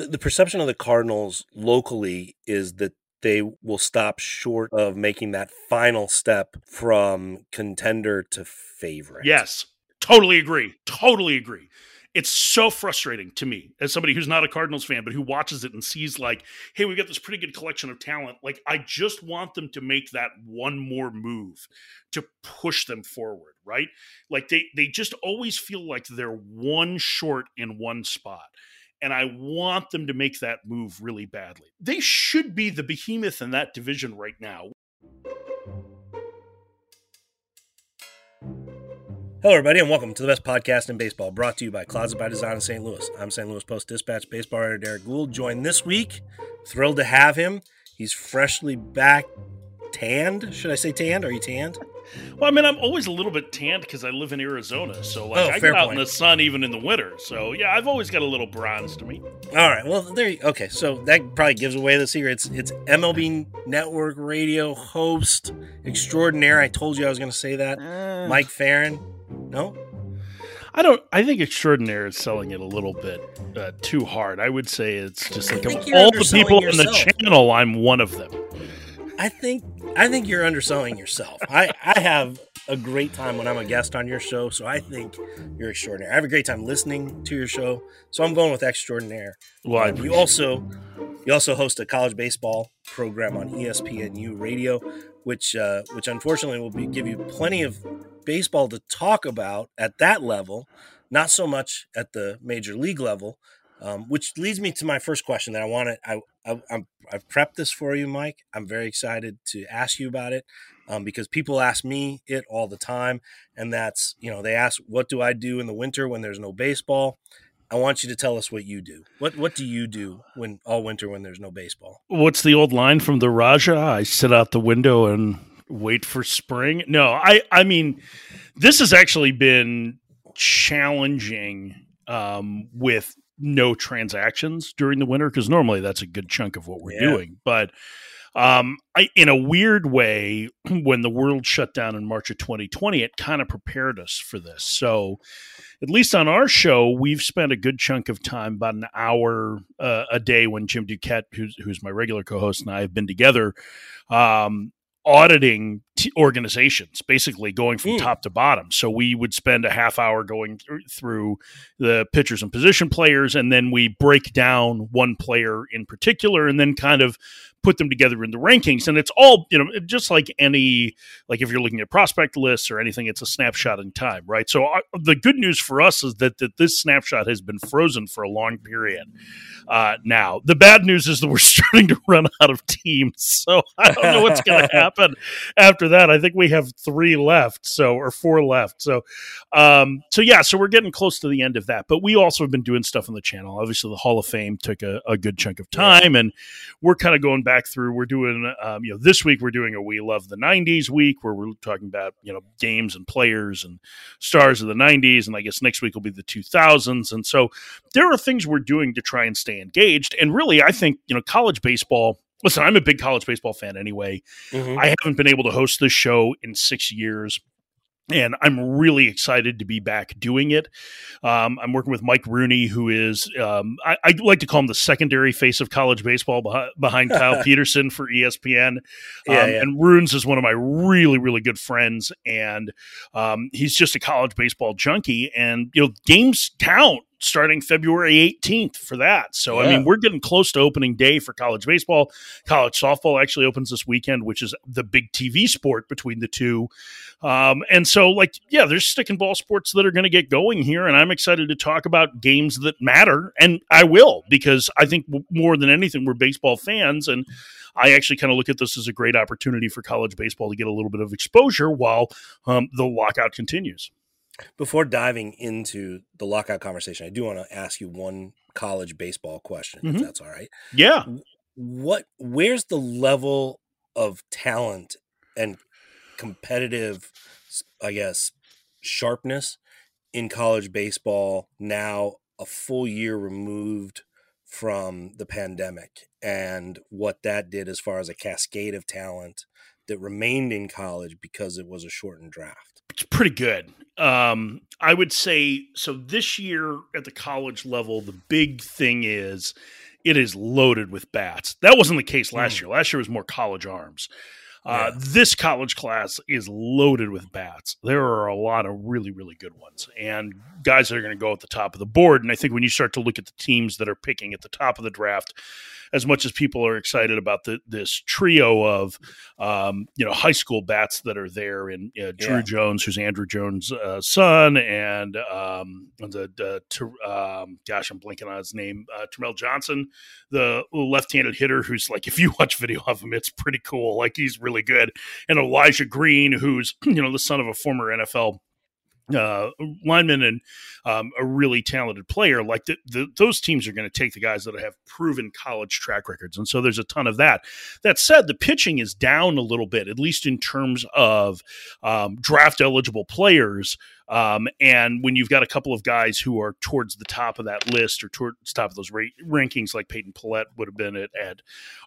the, the perception of the Cardinals locally is that they will stop short of making that final step from contender to favorite. Yes, totally agree. Totally agree. It's so frustrating to me as somebody who's not a Cardinals fan, but who watches it and sees, like, hey, we've got this pretty good collection of talent. Like, I just want them to make that one more move to push them forward, right? Like, they, they just always feel like they're one short in one spot and I want them to make that move really badly. They should be the behemoth in that division right now. Hello, everybody, and welcome to the best podcast in baseball, brought to you by Closet by Design in St. Louis. I'm St. Louis Post Dispatch baseball writer Derrick Goold, joined this week. Thrilled to have him. He's freshly back, tanned. Should I say tanned? Are you tanned? Well, I mean, I'm always a little bit tanned because I live in Arizona, so like oh, I get out point. in the sun even in the winter. So yeah, I've always got a little bronze to me. All right, well there. You, okay, so that probably gives away the secret. It's it's MLB Network radio host extraordinaire. I told you I was going to say that. Uh, Mike Ferrin. No. I don't. I think extraordinaire is selling it a little bit uh, too hard. I would say it's just like of all the people yourself. in the channel, I'm one of them. I think I think you're underselling yourself. I, I have a great time when I'm a guest on your show, so I think you're extraordinary. I have a great time listening to your show, so I'm going with extraordinaire. Well, um, you also you also host a college baseball program on ESPNU Radio, which uh, which unfortunately will be, give you plenty of baseball to talk about at that level, not so much at the major league level. Um, which leads me to my first question that I wanted. I, I I'm I've prepped this for you, Mike. I'm very excited to ask you about it um, because people ask me it all the time, and that's you know they ask what do I do in the winter when there's no baseball. I want you to tell us what you do. What what do you do when all winter when there's no baseball? What's the old line from the Rajah? I sit out the window and wait for spring. No, I I mean this has actually been challenging um, with no transactions during the winter because normally that's a good chunk of what we're yeah. doing. But um, I, in a weird way, when the world shut down in March of 2020, it kind of prepared us for this. So, at least on our show, we've spent a good chunk of time, about an hour uh, a day, when Jim Duquette, who's, who's my regular co-host, and I have been together, um, auditing t- organizations, basically going from mm. top to bottom. So we would spend a half hour going th- through the pitchers and position players, and then we break down one player in particular, and then kind of put them together in the rankings and it's all you know just like any like if you're looking at prospect lists or anything it's a snapshot in time right? So uh, the good news for us is that, that this snapshot has been frozen for a long period uh, now. The bad news is that we're starting to run out of teams so i don't know what's going to happen after that. I think we have three left so or four left so um so yeah so we're getting close to the end of that. But we also have been doing stuff on the channel. Obviously the hall of fame took a, a good chunk of time and we're kind of going back back through. We're doing, um, you know, this week we're doing a We Love the 90s week where we're talking about, you know, games and players and stars of the 90s. And I guess next week will be the 2000s. And so there are things we're doing to try and stay engaged. And really, I think, you know, college baseball. Listen, I'm a big college baseball fan anyway. Mm-hmm. I haven't been able to host this show in six years and I'm really excited to be back doing it. Um, I'm working with Mike Rooney, who is um, I, I, like to call him the secondary face of college baseball behind, behind Kyle Peterson for ESPN. Yeah, um, yeah. And Runes is one of my really really good friends, and um, he's just a college baseball junkie. And you know, games count starting February 18th for that. So, yeah. I mean, we're getting close to opening day for college baseball. College softball actually opens this weekend, which is the big TV sport between the two. Um, and so, like, yeah, there's stick and ball sports that are going to get going here. And I'm excited to talk about games that matter. And I will, because I think more than anything, we're baseball fans. And I actually kind of look at this as a great opportunity for college baseball to get a little bit of exposure while um, the lockout continues. Before diving into the lockout conversation, I do want to ask you one college baseball question, mm-hmm. if that's all right. Yeah. What where's the level of talent and competitive I guess sharpness in college baseball now a full year removed from the pandemic and what that did as far as a cascade of talent that remained in college because it was a shortened draft? It's pretty good. Um, I would say so. This year at the college level, the big thing is it is loaded with bats. That wasn't the case last Mm. year. Last year was more college arms. Uh, Yeah. This college class is loaded with bats. There are a lot of really, really good ones and guys that are going to go at the top of the board. And I think when you start to look at the teams that are picking at the top of the draft, as much as people are excited about the, this trio of, um, you know, high school bats that are there, and uh, Druw Yeah. Jones, who's Andruw Jones' uh, son, and um, the, the Ter- um, gosh, I'm blinking on his name, uh, Terrell Johnson, the left-handed hitter, who's like, if you watch video of him, it's pretty cool. Like he's really good, and Elijah Green, who's you know the son of a former NFL uh, lineman and um, a really talented player, like the, the, those teams are going to take the guys that have proven college track records, and so there's a ton of that. That said, the pitching is down a little bit, at least in terms of um, draft eligible players. Um, and when you've got a couple of guys who are towards the top of that list or towards top of those ra- rankings, like Peyton Pallette would have been at, at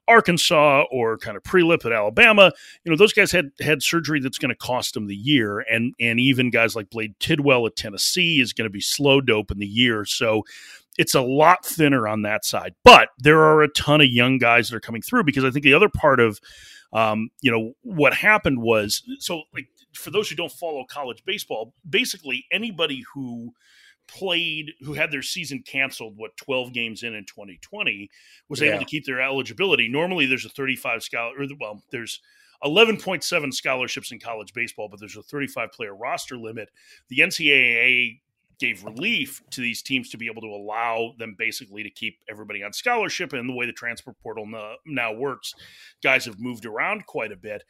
Arkansas or kind of Prielipp at Alabama, you know those guys had had surgery that's going to cost them the year, and and even guys like Blade Tidwell at Tennessee is going to be slow dope in the year, so it's a lot thinner on that side. But there are a ton of young guys that are coming through because I think the other part of um, you know what happened was so like for those who don't follow college baseball, basically anybody who played who had their season canceled what 12 games in in 2020 was Yeah. able to keep their eligibility. Normally there's a 35 scholar or well there's 11.7 scholarships in college baseball but there's a 35 player roster limit. The ncaa gave relief to these teams to be able to allow them basically to keep everybody on scholarship and the way the transfer portal now works guys have moved around quite a bit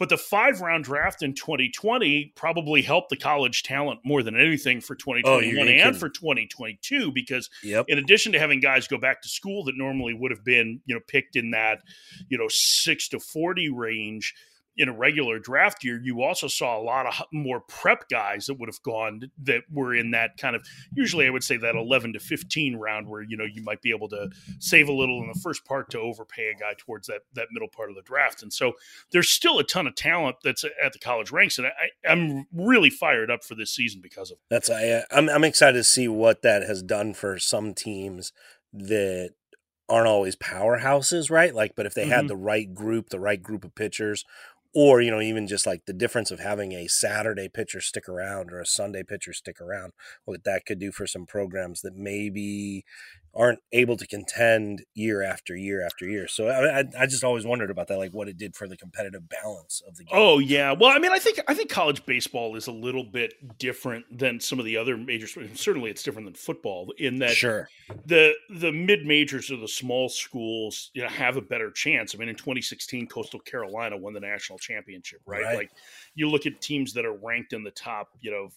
but the five round draft in 2020 probably helped the college talent more than anything for 2021 ain't and for 2022 because Yep. in addition to having guys go back to school that normally would have been you know picked in that you know 6 to 40 range in a regular draft year you also saw a lot of more prep guys that would have gone that were in that kind of usually i would say that 11 to 15 round where you know you might be able to save a little in the first part to overpay a guy towards that that middle part of the draft and so there's still a ton of talent that's at the college ranks and I, i'm really fired up for this season because of it. That's I, I'm I'm excited to see what that has done for some teams that aren't always powerhouses, right? Like, but if they Mhm. had the right group, the right group of pitchers, or you know, even just like the difference of having a Saturday pitcher stick around or a Sunday pitcher stick around, what that could do for some programs that maybe aren't able to contend year after year after year. So I, I, I just always wondered about that, like what it did for the competitive balance of the game. Oh yeah. Well, I mean, I think I think college baseball is a little bit different than some of the other major sports. Certainly, it's different than football in that sure, the the mid majors or the small schools you know, have a better chance. I mean, in 2016, Coastal Carolina won the national championship, right? Right. Like you look at teams that are ranked in the top, you know.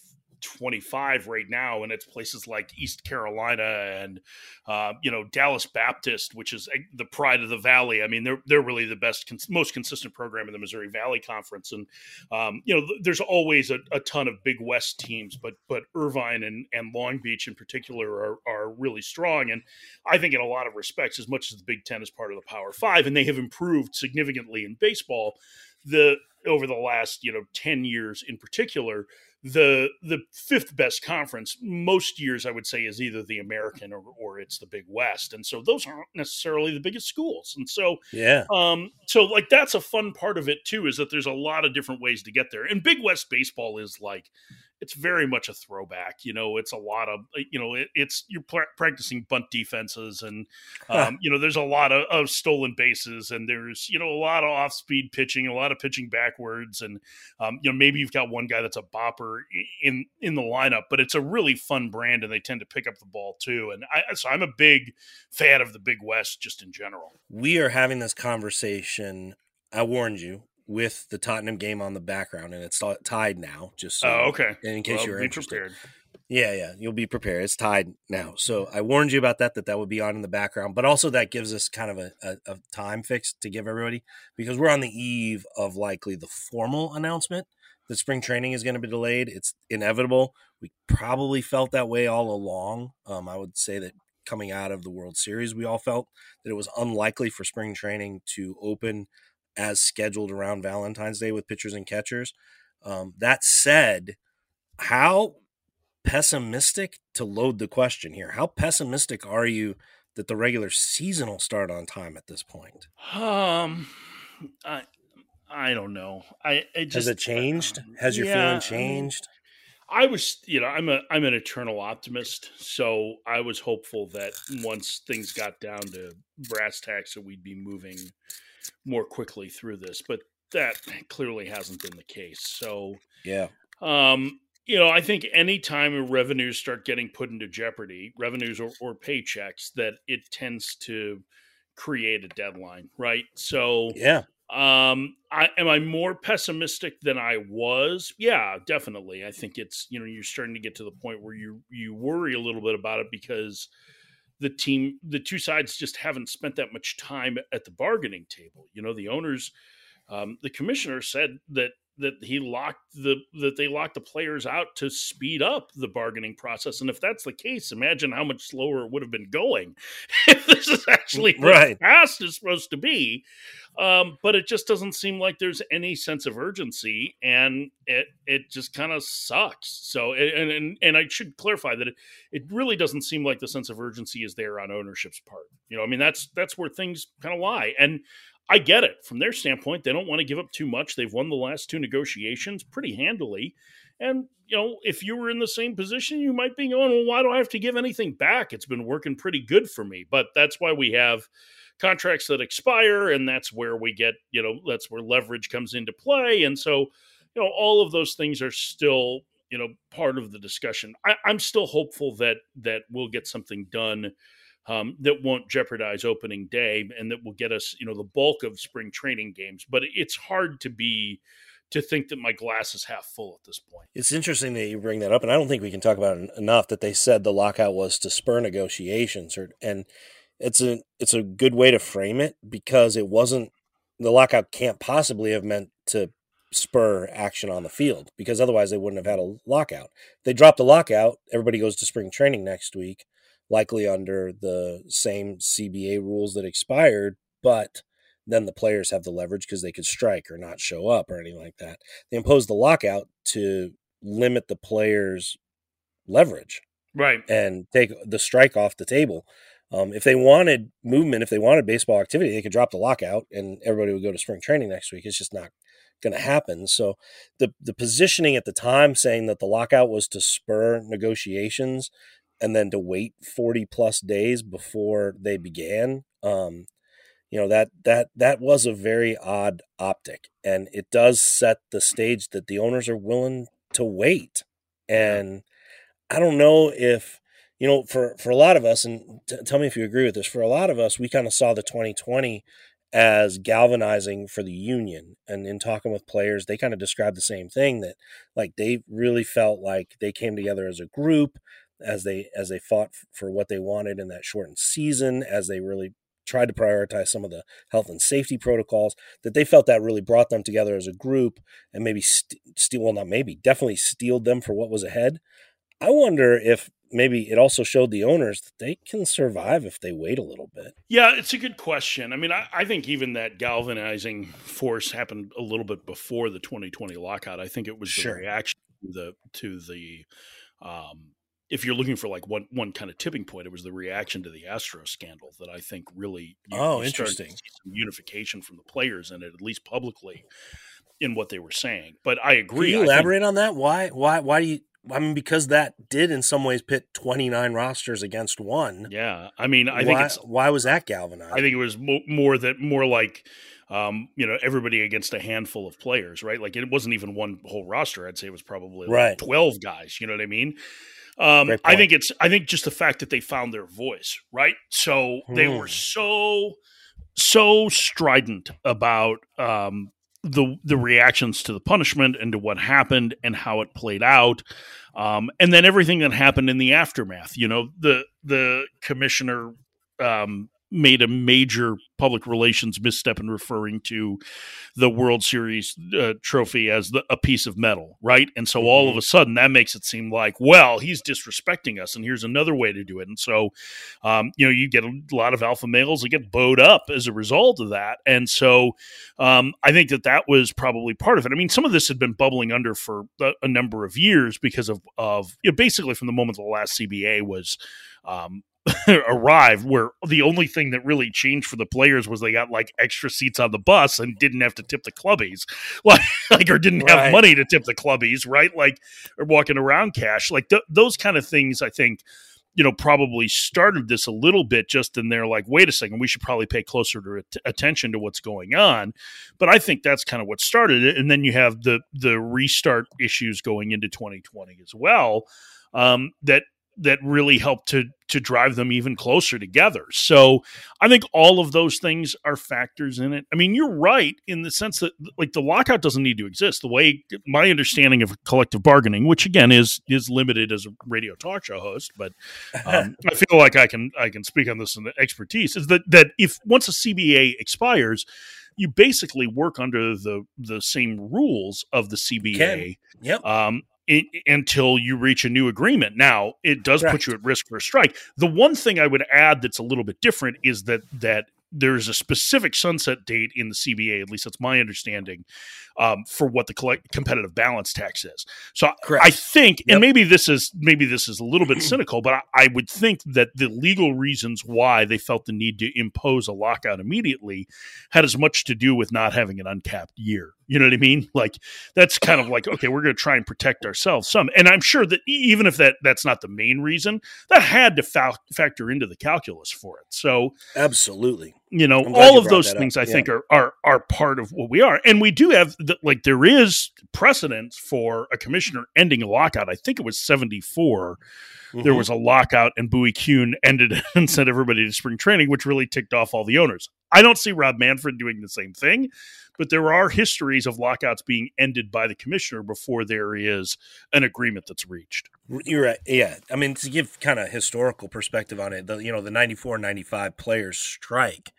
25 right now and it's places like east carolina and uh, you know dallas baptist which is uh, the pride of the valley. I mean they're they're really the best most consistent program in the missouri valley conference. And um, you know there's always a, a ton of big west teams but but irvine and, and long beach in particular are, are really strong. And i think in a lot of respects as much as the big ten is part of the power five and they have improved significantly in baseball the over the last you know 10 years in particular the the fifth best conference most years i would say is either the american or, or it's the big west. And so those aren't necessarily the biggest schools. And so yeah, um so like that's a fun part of it too is that there's a lot of different ways to get there. And big west baseball is like it's very much a throwback you know it's a lot of you know it, it's you're pra- practicing bunt defenses and um, you know there's a lot of, of stolen bases and there's you know a lot of off speed pitching a lot of pitching backwards and um, you know maybe you've got one guy that's a bopper in in the lineup but it's a really fun brand and they tend to pick up the ball too and I, so i'm a big fan of the big west just in general we are having this conversation. I warned you with the Tottenham game on the background, and it's ti- tied now. Just so, oh okay in case Well, you're prepared. yeah, yeah, you'll be prepared. It's tied now, so I warned you about that. That that would be on in the background, but also that gives us kind of a, a, a time fix to give everybody because we're on the eve of likely the formal announcement that spring training is going to be delayed. It's inevitable. We probably felt that way all along. Um, I would say that coming out of the World Series, we all felt that it was unlikely for spring training to open as scheduled around Valentine's Day with pitchers and catchers. Um, that said, how pessimistic to load the question here? How pessimistic are you that the regular season will start on time at this point? Um, I I don't know. I it just has it changed? Has your yeah, feeling changed? I was, you know, I'm a I'm an eternal optimist, so I was hopeful that once things got down to brass tacks, that we'd be moving more quickly through this. But that clearly hasn't been the case. So, yeah, um, you know, I think anytime revenues start getting put into jeopardy, revenues or, or paychecks, that it tends to create a deadline, right? So, yeah, um, I am I more pessimistic than I was? Yeah, definitely. I think it's you know you're starting to get to the point where you you worry a little bit about it because the team the two sides just haven't spent that much time at the bargaining table. You know, the owners, um, the commissioner said that that he locked the that they locked the players out to speed up the bargaining process. And if that's the case imagine how much slower it would have been going if this is actually right. fast is supposed to be. Um, but it just doesn't seem like there's any sense of urgency and it it just kind of sucks. So and, and and i should clarify that it, it really doesn't seem like the sense of urgency is there on ownership's part. You know i mean that's that's where things kind of lie. And I get it from their standpoint. They don't want to give up too much. They've won the last two negotiations pretty handily. And, you know, if you were in the same position, you might be going, well, why do I have to give anything back? It's been working pretty good for me. But that's why we have contracts that expire. And that's where we get, you know, that's where leverage comes into play. And so, you know, all of those things are still, you know, part of the discussion. I, I'm still hopeful that that we'll get something done um, that won't jeopardize opening day and that will get us, you know, the bulk of spring training games. But it's hard to be to think that my glass is half full at this point. It's interesting that you bring that up, and I don't think we can talk about it enough that they said the lockout was to spur negotiations, or and it's a it's a good way to frame it because it wasn't the lockout can't possibly have meant to spur action on the field because otherwise they wouldn't have had a lockout. They drop the lockout, everybody goes to spring training next week likely under the same CBA rules that expired, but then the players have the leverage because they could strike or not show up or anything like that. They imposed the lockout to limit the players' leverage, right, and take the strike off the table. Um, if they wanted movement, if they wanted baseball activity, they could drop the lockout and everybody would go to spring training next week. It's just not going to happen. So the the positioning at the time, saying that the lockout was to spur negotiations, and then to wait 40 plus days before they began um, you know that that that was a very odd optic and it does set the stage that the owners are willing to wait. And i don't know if you know for for a lot of us and t- tell me if you agree with this for a lot of us we kind of saw the 2020 as galvanizing for the union and in talking with players they kind of described the same thing that like they really felt like they came together as a group as they as they fought for what they wanted in that shortened season, as they really tried to prioritize some of the health and safety protocols that they felt that really brought them together as a group and maybe st- steal well not maybe definitely steeled them for what was ahead. I wonder if maybe it also showed the owners that they can survive if they wait a little bit. Yeah it's a good question. I mean i, I think even that galvanizing force happened a little bit before the 2020 lockout. I think it was the reaction to the to the um, if you're looking for like one one kind of tipping point, it was the reaction to the Astro scandal that I think really you, oh you interesting unification from the players in it, at least publicly, in what they were saying. But I agree. Can you elaborate think, on that? Why why why do you? I mean, because that did in some ways pit 29 rosters against one. Yeah, I mean, I why, think it's why was that galvanized? I think it was mo- more that more like um, you know, everybody against a handful of players, right? Like it wasn't even one whole roster. I'd say it was probably like right. 12 guys, you know what I mean? Um, I think it's I think just the fact that they found their voice, right? So hmm. they were hmm. so so strident about um, the the reactions to the punishment and to what happened and how it played out, um, and then everything that happened in the aftermath. You know, the the commissioner um, made a major public relations misstep in referring to the World Series uh, trophy as the, a piece of metal, right? And so all of mm-hmm. a sudden that makes it seem like, well, he's disrespecting us, and here's another way to do it. And so, um, you know, you get a lot of alpha males that get bowed up as a result of that. And so, um, I think that that was probably part of it. I mean, some of this had been bubbling under for a, a number of years because of of you know, basically from the moment the last CBA was. Um, arrived where the only thing that really changed for the players was they got like extra seats on the bus and didn't have to tip the clubbies like, like or didn't have right. money to tip the clubbies right like or walking around cash like th- those kind of things i think you know, probably started this a little bit just in there, like, wait a second, we should probably pay closer to attention to what's going on. But I think that's kind of what started it. And then you have the the restart issues going into 2020 as well. Um, that that really helped to to drive them even closer together. So I think all of those things are factors in it. I mean, you're right in the sense that like the lockout doesn't need to exist. The way my understanding of collective bargaining, which again is is limited as a radio talk show host, but um, I feel like I can I can speak on this in the expertise is that that if once a CBA expires, you basically work under the the same rules of the CBA. Can. Yep. Um, in, until you reach a new agreement. Now, it does Correct. put you at risk for a strike. The one thing I would add that's a little bit different is that that there's a specific sunset date in the CBA, at least that's my understanding, um, for what the collect- competitive balance tax is. So Correct. I think, yep. and maybe this is maybe this is a little bit cynical, but I, I, would think that the legal reasons why they felt the need to impose a lockout immediately had as much to do with not having an uncapped year. You know what I mean? Like that's kind of like okay, we're going to try and protect ourselves some, and I'm sure that even if that that's not the main reason, that had to fa- factor into the calculus for it. So absolutely, you know, all of those things up. I yeah. think are are are part of what we are, and we do have the, like there is precedent for a commissioner ending a lockout. I think it was seventy four. Mm-hmm. There was a lockout, and Bowie Kuhn ended and sent everybody to spring training, which really ticked off all the owners. I don't see Rob Manfred doing the same thing, but there are histories of lockouts being ended by the commissioner before there is an agreement that's reached. You're right. Yeah. I mean, to give kind of historical perspective on it, the you know, the 94 95 players strike,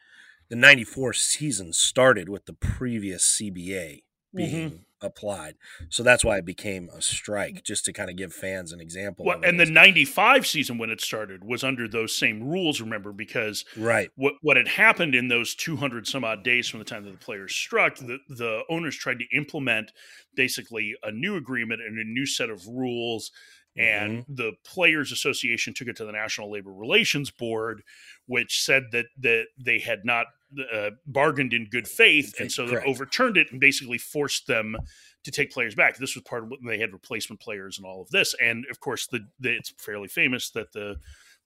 the 94 season started with the previous CBA being mm-hmm applied. So that's why it became a strike, just to kind of give fans an example. Well, and the 95 season when it started was under those same rules, remember, because right. what, what had happened in those 200 some odd days from the time that the players struck, the, the owners tried to implement basically a new agreement and a new set of rules and mm-hmm. the players association took it to the national labor relations board which said that that they had not uh, bargained in good faith and so they overturned it and basically forced them to take players back this was part of what they had replacement players and all of this and of course the, the it's fairly famous that the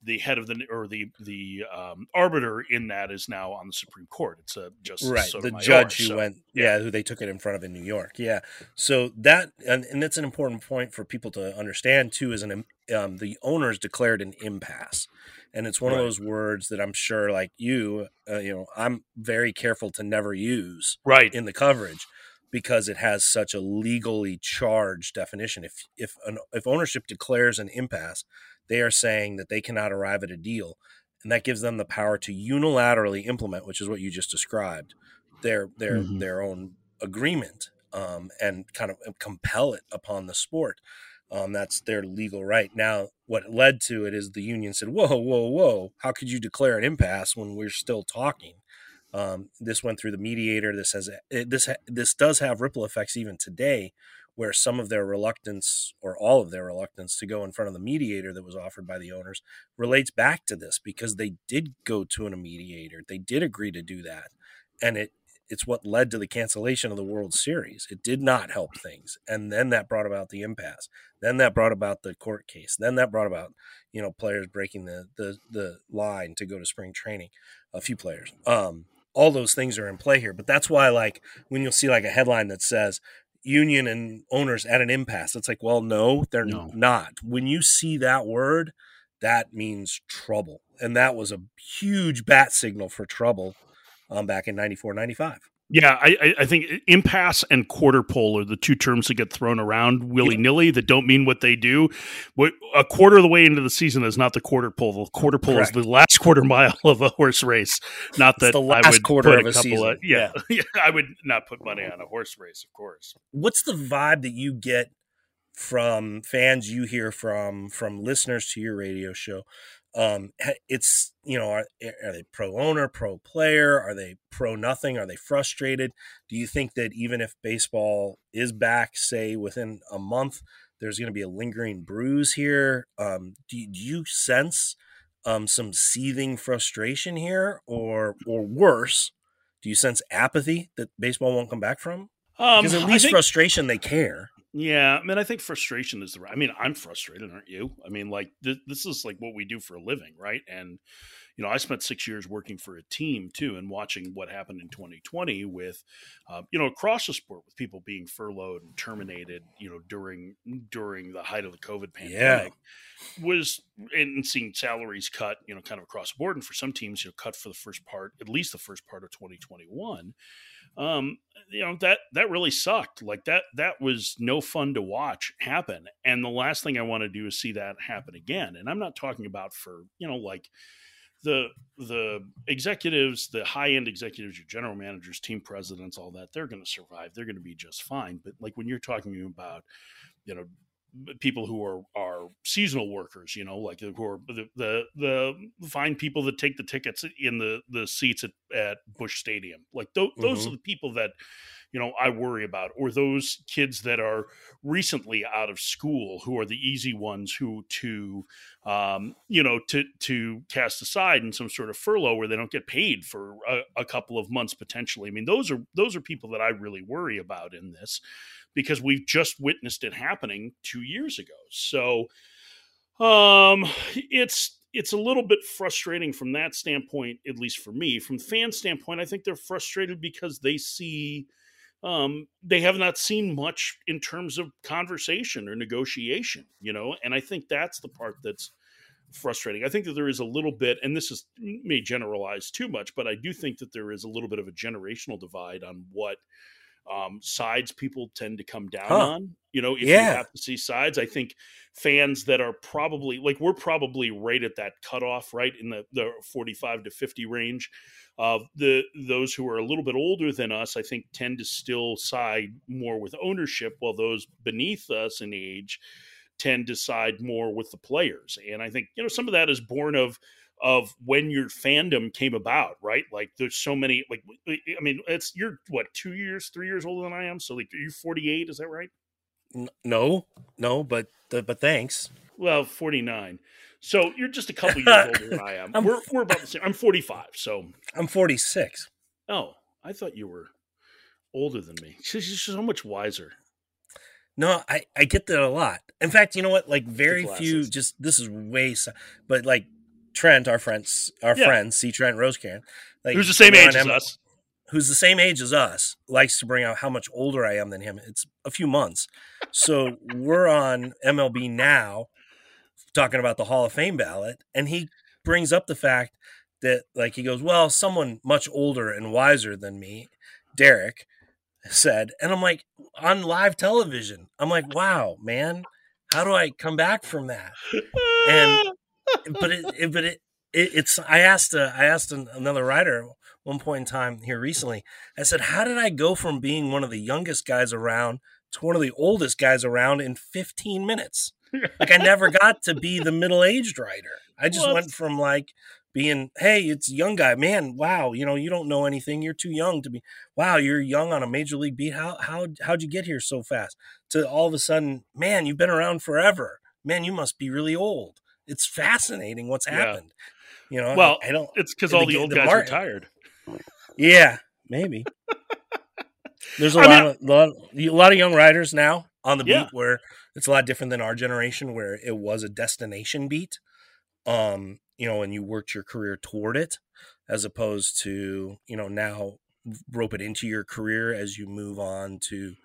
the head of the or the the um, arbiter in that is now on the Supreme Court. It's a just right the judge who so, went yeah. yeah. who they took it in front of in New York yeah. So that and, and that's an important point for people to understand too. Is an um, the owners declared an impasse, and it's one right. of those words that I'm sure like you uh, you know I'm very careful to never use right in the coverage because it has such a legally charged definition. If if an, if ownership declares an impasse, they are saying that they cannot arrive at a deal, and that gives them the power to unilaterally implement, which is what you just described, their their mm-hmm. their own agreement um, and kind of compel it upon the sport. Um, that's their legal right. Now, what led to it is the union said, "Whoa, whoa, whoa! How could you declare an impasse when we're still talking?" Um, this went through the mediator. This has this this does have ripple effects even today, where some of their reluctance or all of their reluctance to go in front of the mediator that was offered by the owners relates back to this because they did go to an mediator. They did agree to do that. And it it's what led to the cancellation of the World Series. It did not help things. And then that brought about the impasse. Then that brought about the court case. Then that brought about, you know, players breaking the the the line to go to spring training. A few players. Um all those things are in play here. But that's why, like, when you'll see like a headline that says union and owners at an impasse. It's like, well, no, they're no. not. When you see that word, that means trouble. And that was a huge bat signal for trouble um, back in 94, 95. Yeah, I, I think impasse and quarter pole are the two terms that get thrown around willy nilly that don't mean what they do. What, a quarter of the way into the season is not the quarter pole. The quarter pole Correct. is the last quarter mile of a horse race. Not that the last I would quarter of a, season. Of, yeah, yeah, I would not put money on a horse race, of course. What's the vibe that you get from fans you hear from, from listeners to your radio show? Um, it's you know are, are they pro owner pro player? Are they pro nothing? Are they frustrated? Do you think that even if baseball is back say within a month there's going to be a lingering bruise here? Um, do, do you sense um, some seething frustration here, or or worse, do you sense apathy that baseball won't come back from? Um, Because at least think- frustration, they care. Yeah, I mean, I think frustration is the. right- I mean, I'm frustrated, aren't you? I mean, like th- this is like what we do for a living, right? And you know, I spent six years working for a team too, and watching what happened in 2020 with, uh, you know, across the sport with people being furloughed and terminated, you know, during during the height of the COVID pandemic, was and seeing salaries cut, you know, kind of across the board, and for some teams, you know, cut for the first part, at least the first part of 2021 um you know that that really sucked. Like that that was no fun to watch happen. And the last thing i want to do is see that happen again. And i'm not talking about for you know like the the executives the high end executives your general managers team presidents all that they're going to survive. They're going to be just fine. But like when you're talking about you know people who are are seasonal workers you know like who are the the, the fine people that take the tickets in the the seats at, at Busch Stadium like th- those Mhm. are the people that you know i worry about or those kids that are recently out of school who are the easy ones who to um, you know to to cast aside in some sort of furlough where they don't get paid for a, a couple of months potentially. I mean those are those are people that i really worry about in this because we've just witnessed it happening two years ago. So um it's it's a little bit frustrating from that standpoint at least for me. From fan standpoint i think they're frustrated because they see um, they have not seen much in terms of conversation or negotiation, you know, and I think that's the part that's frustrating. I think that there is a little bit, and this is may generalize too much, but I do think that there is a little bit of a generational divide on what um, sides people tend to come down Huh. on. You know, if you Yeah. have to see sides, I think fans that are probably like we're probably right at that cutoff, right in the the forty five to fifty range. Uh, the those who are a little bit older than us, I think, tend to still side more with ownership, while those beneath us in age tend to side more with the players. And I think you know some of that is born of of when your fandom came about, right? Like there's so many. Like I mean, it's you're what two years, three years older than I am. So like, are you 48? Is that right? No, no, but but thanks. Well, 49. So you're just a couple years older than I am. We're we're about the same. I'm 45. So I'm 46. oh, I thought you were older than me. She's so much wiser. No, I I get that a lot. In fact, you know what? Like very few. Just this is way, but like Trent, our friends, our Yeah. friends, see Trent Rosecran, like Who's the same age as us? who's the same age as us, likes to bring out how much older I am than him. It's a few months. So we're on MLB now talking about the Hall of Fame ballot, and he brings up the fact that, like, he goes, Well, someone much older and wiser than me, Derrick, said, and I'm like, on live television, I'm like, Wow, man, how do I come back from that? And- but it, it but it, it it's I asked uh, I asked an, another writer one point in time here recently. I said, "How did I go from being one of the youngest guys around to one of the oldest guys around in 15 minutes?" Like I never got to be the middle-aged writer. I just Well, went from like being, "Hey, it's a young guy, man. Wow, you know, you don't know anything. You're too young to be. Wow, you're young on a major league beat. How how how'd you get here so fast?" To all of a sudden, man, you've been around forever. Man, you must be really old. It's fascinating what's Yeah. happened. You know, Well, I don't. it's because all the ga- old the guys mar- retired. Yeah, maybe. There's a I lot mean- of lot, a lot of young riders now on the Yeah. beat where it's a lot different than our generation where it was a destination beat. Um, you know, and you worked your career toward it, as opposed to you know now rope it into your career as you move on to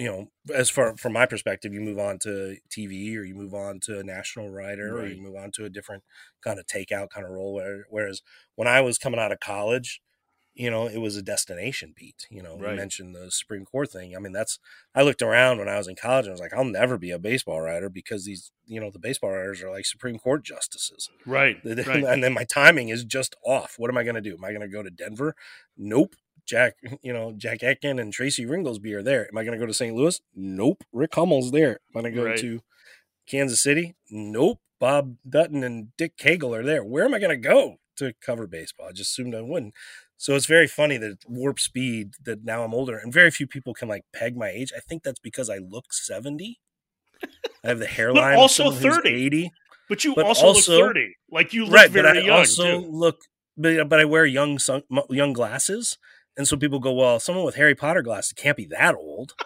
you know as far from my perspective you move on to tv or you move on to a national writer or you move on to a different kind of takeout kind of role where, whereas when i was coming out of college you know it was a destination beat you know Right. you mentioned the supreme court thing i mean that's i looked around when i was in college and i was like i'll never be a baseball writer because these you know the baseball writers are like supreme court justices Right. right. and then my timing is just off. What am I going to do? Am I going to go to Denver? Nope. Jack, you know, Jack Etkin and Tracy Ringolsby are there. Am I going to go to St. Louis? Nope. Rick Hummel's there. Am I going to go Right. to Kansas City? Nope. Bob Dutton and Dick Kaegel are there. Where am I going to go to cover baseball? I just assumed I wouldn't. So it's very funny that warp speed that now I'm older and very few people can like peg my age. I think that's because I look 70. I have the hairline. also someone who's 30. 80. But you But also, also- look 30. Like you look right, very but I young also too. look, but, but I wear young sun, young glasses, and so people go, "Well, someone with Harry Potter glasses can't be that old."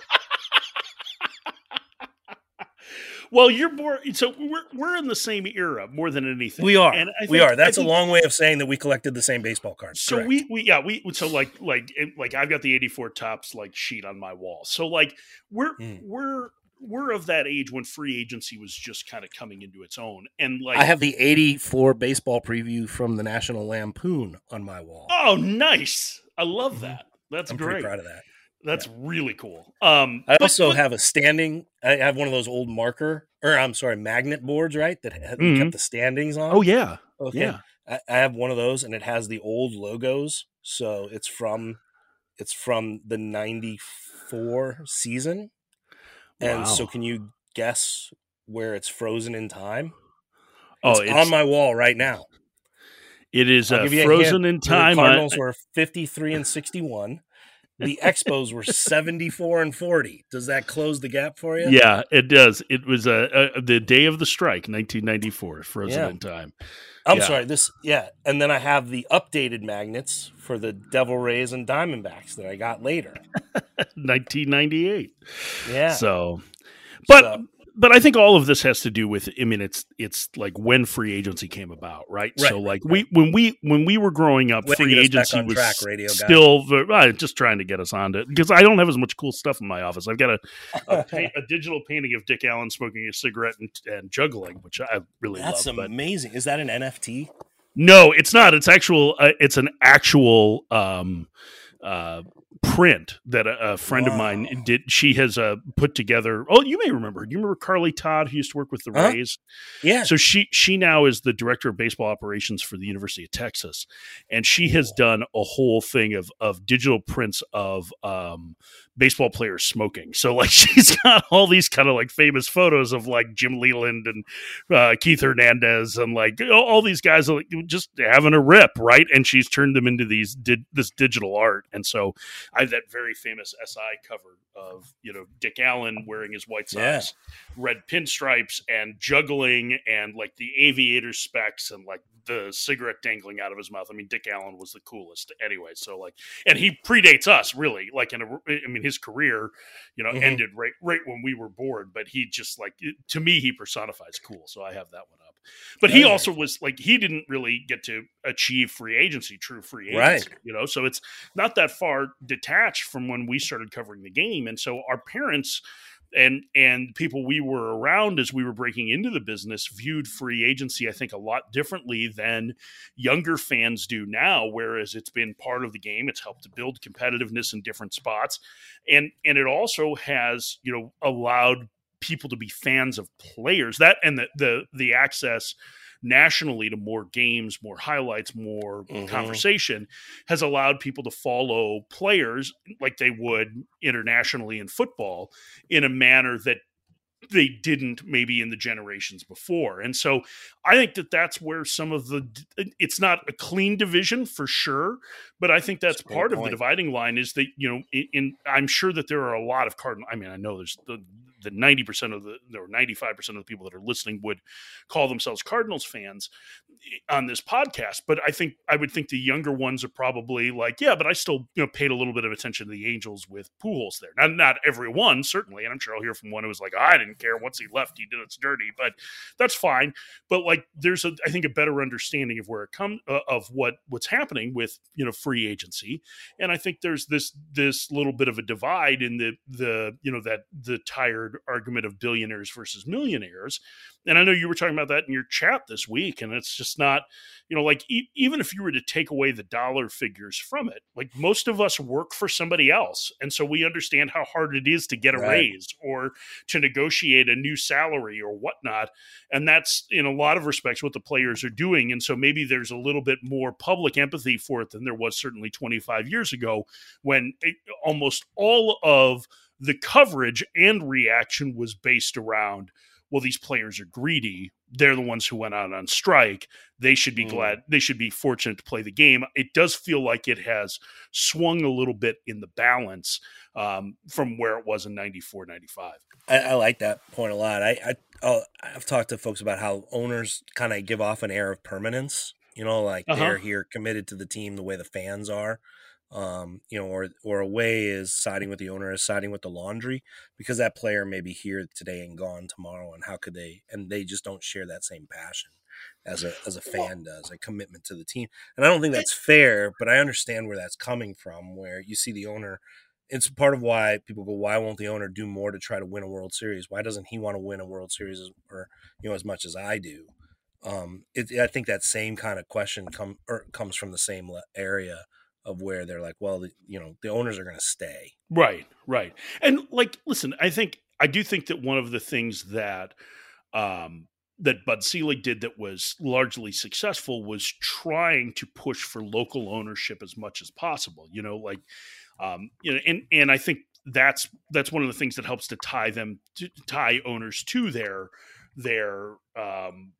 Well, you're more so we're we're in the same era more than anything. We are, And I we are. That's I a think- long way of saying that we collected the same baseball cards. So Correct. we we yeah we so like like like I've got the eighty four Topps like sheet on my wall. So like we're Mm. we're we're of that age when free agency was just kind of coming into its own, and like I have the '84 baseball preview from the National Lampoon on my wall. oh nice, I love Mhm. that. That's I'm great. proud of that. That's really cool. Um, I but- also but- have a standing. I have one of those old marker, or I'm sorry, magnet boards, right? That ha- you Mhm. kept the standings on. oh yeah okay. yeah I, I have one of those, and it has the old logos. So it's from, it's from the '94 season. And so, can you guess where it's frozen in time? oh It's, it's, on my wall right now. It is uh, a frozen in The time. I- Cardinals were 53 and 61. The Expos were 74 and 40. Does that close the gap for you? Yeah, it does. It was uh, uh, the day of the strike, 1994, frozen Yeah. in time. I'm Yeah. sorry. This, yeah, and then I have the updated magnets for the Devil Rays and Diamondbacks that I got later. 1998. Yeah, So, but So- but I think all of this has to do with. I mean, it's it's like when free agency came about, right? Right, so, right, like we when we when we were growing up, to free get us back agency was track, radio still uh, just trying to get us on to because I don't have as much cool stuff in my office. I've got a a, paint, a digital painting of Dick Allen smoking a cigarette and, and juggling, which I really that's love. But amazing. Is that an NFT? No, it's not. It's actual. Uh, it's an actual um, uh, print that a, a friend of mine did. She has uh, put together. Oh, you may remember. Do you remember Carly Todd, who used to work with the Huh? Rays? Yeah. So she she now is the director of baseball operations for the University of Texas, and she has done a whole thing of of digital prints of um, baseball players smoking. So like she's got all these kind of like famous photos of like Jim Leyland and uh, Keith Hernandez and like all, all these guys are like just having a rip, right? And she's turned them into these did this digital art, and so I have that very famous SI cover of you know Dick Allen wearing his White Yeah. Red pinstripes and juggling and like the aviator specs and like the cigarette dangling out of his mouth. I mean, Dick Allen was the coolest anyway. So like, and he predates us really. Like in a, I mean, his career, you know, Mhm. ended right right when we were born. But he just like to me, he personifies cool. So I have that one. But he also was like he didn't really get to achieve free agency, true free Right. agency. You know, so it's not that far detached from when we started covering the game. And so our parents and and people we were around as we were breaking into the business viewed free agency i think a lot differently than younger fans do now whereas it's been part of the game it's helped to build competitiveness in different spots and and it also has you know allowed people to be fans of players that and the the the access nationally to more games more highlights more Mhm. conversation has allowed people to follow players like they would internationally in football in a manner that they didn't maybe in the generations before. And so I think that that's where some of the it's not a clean division for sure, but I think that's That's part of the dividing line is that you know in, in I'm sure that there are a lot of cardinal I mean I know there's the the 90% of the or 95% of the people that are listening would call themselves Cardinals fans eh, on this podcast, but I think I would think the younger ones are probably like, yeah, but I still you know paid a little bit of attention to the Angels with Pujols there. Not not everyone certainly, and I'm sure I'll hear from one who was like, I didn't care once he left, he did it's dirty, but that's fine. But like, there's a I think a better understanding of where it comes uh, of what what's happening with you know free agency, and I think there's this this little bit of a divide in the the you know that the tired argument of billionaires versus millionaires and I know you were talking about that in your chat this week, and it's just not, you know, like e- even if you were to take away the dollar figures from it, like most of us work for somebody else, and so we understand how hard it is to get a Right. raise or to negotiate a new salary or whatnot, and that's in a lot of respects what the players are doing, and so maybe there's a little bit more public empathy for it than there was certainly 25 years ago when it, almost all of the coverage and reaction was based around well, these players are greedy. They're the ones who went out on strike. They should be mm. glad. They should be fortunate to play the game. It does feel like it has swung a little bit in the balance um, from where it was in 94, 95. I, I like that point a lot. I, I oh, I've talked to folks about how owners kind of give off an air of permanence. You know, like uh-huh. they're here committed to the team the way the fans are um, you know, or or a way is siding with the owner is siding with the laundry because that player may be here today and gone tomorrow, and how could they? And they just don't share that same passion as a as a fan does, a commitment to the team. And I don't think that's fair, but I understand where that's coming from. Where you see the owner, it's part of why people go, why won't the owner do more to try to win a World Series? Why doesn't he want to win a World Series as, or you know as much as I do? Um, it, I think that same kind of question come or comes from the same area of where they're like, well, you know, the owners are going to stay. Right, right. And like, listen, I think I do think that one of the things that um, that Bud Selig did that was largely successful was trying to push for local ownership as much as possible. You know, like, um, you know, and and I think that's that's one of the things that helps to tie them to tie owners to their their um,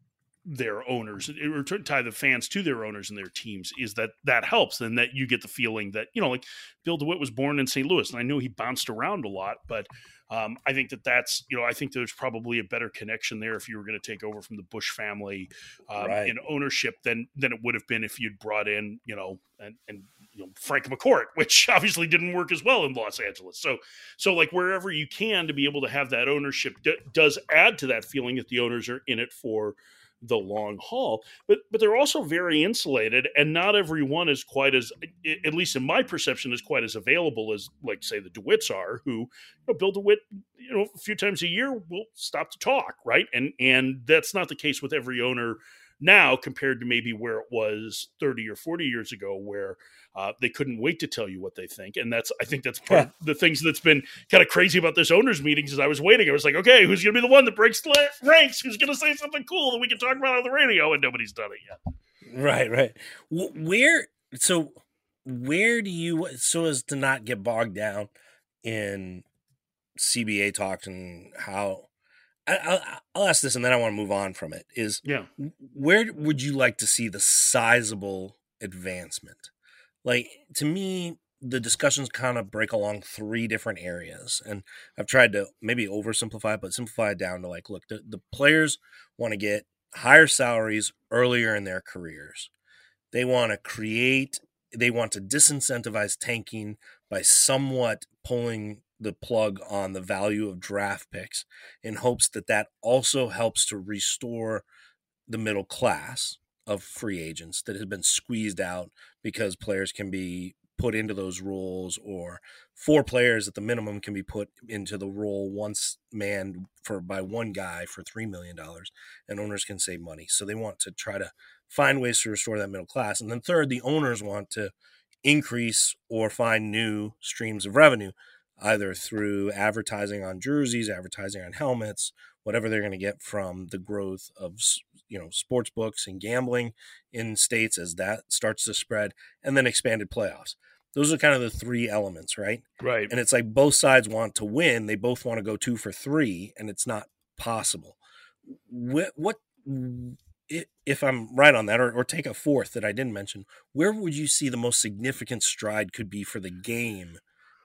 their owners or tie the fans to their owners and their teams is that that helps and that you get the feeling that you know like bill dewitt was born in st louis and i know he bounced around a lot but um, i think that that's you know i think there's probably a better connection there if you were going to take over from the Busch family um, right. in ownership than than it would have been if you'd brought in you know and, and you know Frank McCourt, which obviously didn't work as well in Los Angeles. So, so like wherever you can to be able to have that ownership d- does add to that feeling that the owners are in it for the long haul. But but they're also very insulated, and not everyone is quite as, at least in my perception, is quite as available as like say the Dewitts are, who you know, Bill Dewitt, you know, a few times a year will stop to talk, right? And and that's not the case with every owner now compared to maybe where it was 30 or 40 years ago where uh, they couldn't wait to tell you what they think and that's i think that's part of the things that's been kind of crazy about this owners meetings as i was waiting i was like okay who's going to be the one that breaks ranks? Who's going to say something cool that we can talk about on the radio? And nobody's done it yet. Right right. Where so where do you so as to not get bogged down in cba talks and how I, will ask this and then I want to move on from it. Is yeah, where would you like to see the sizable advancement? Like to me, the discussions kind of break along three different areas, and I've tried to maybe oversimplify, but simplify it down to like, look, the, the players want to get higher salaries earlier in their careers. They want to create. They want to disincentivize tanking by somewhat pulling the plug on the value of draft picks in hopes that that also helps to restore the middle class of free agents that has been squeezed out because players can be put into those roles or four players at the minimum can be put into the role once manned for by one guy for three million dollars and owners can save money. So they want to try to find ways to restore that middle class. And then third the owners want to increase or find new streams of revenue either through advertising on jerseys, advertising on helmets, whatever they're going to get from the growth of you know sports books and gambling in states as that starts to spread, and then expanded playoffs. Those are kind of the three elements, right? Right. And it's like both sides want to win. They both want to go two for three, and it's not possible. What, what if I'm right on that, or, or take a fourth that I didn't mention, where would you see the most significant stride could be for the game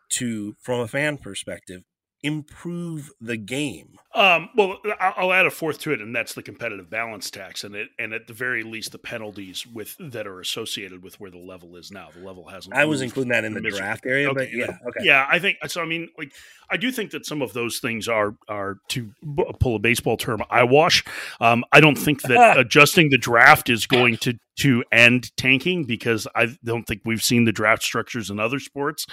to, from a fan perspective, improve the game? Um, well, I'll add a fourth to it, and that's the competitive balance tax, and it, and at the very least, the penalties with that are associated with where the level is now. The level hasn't. I was including that in the draft area, okay, but yeah, okay, yeah. I think so. I mean, like, I do think that some of those things are are to pull a baseball term, eyewash. Um, I don't think that adjusting the draft is going to to end tanking because I don't think we've seen the draft structures in other sports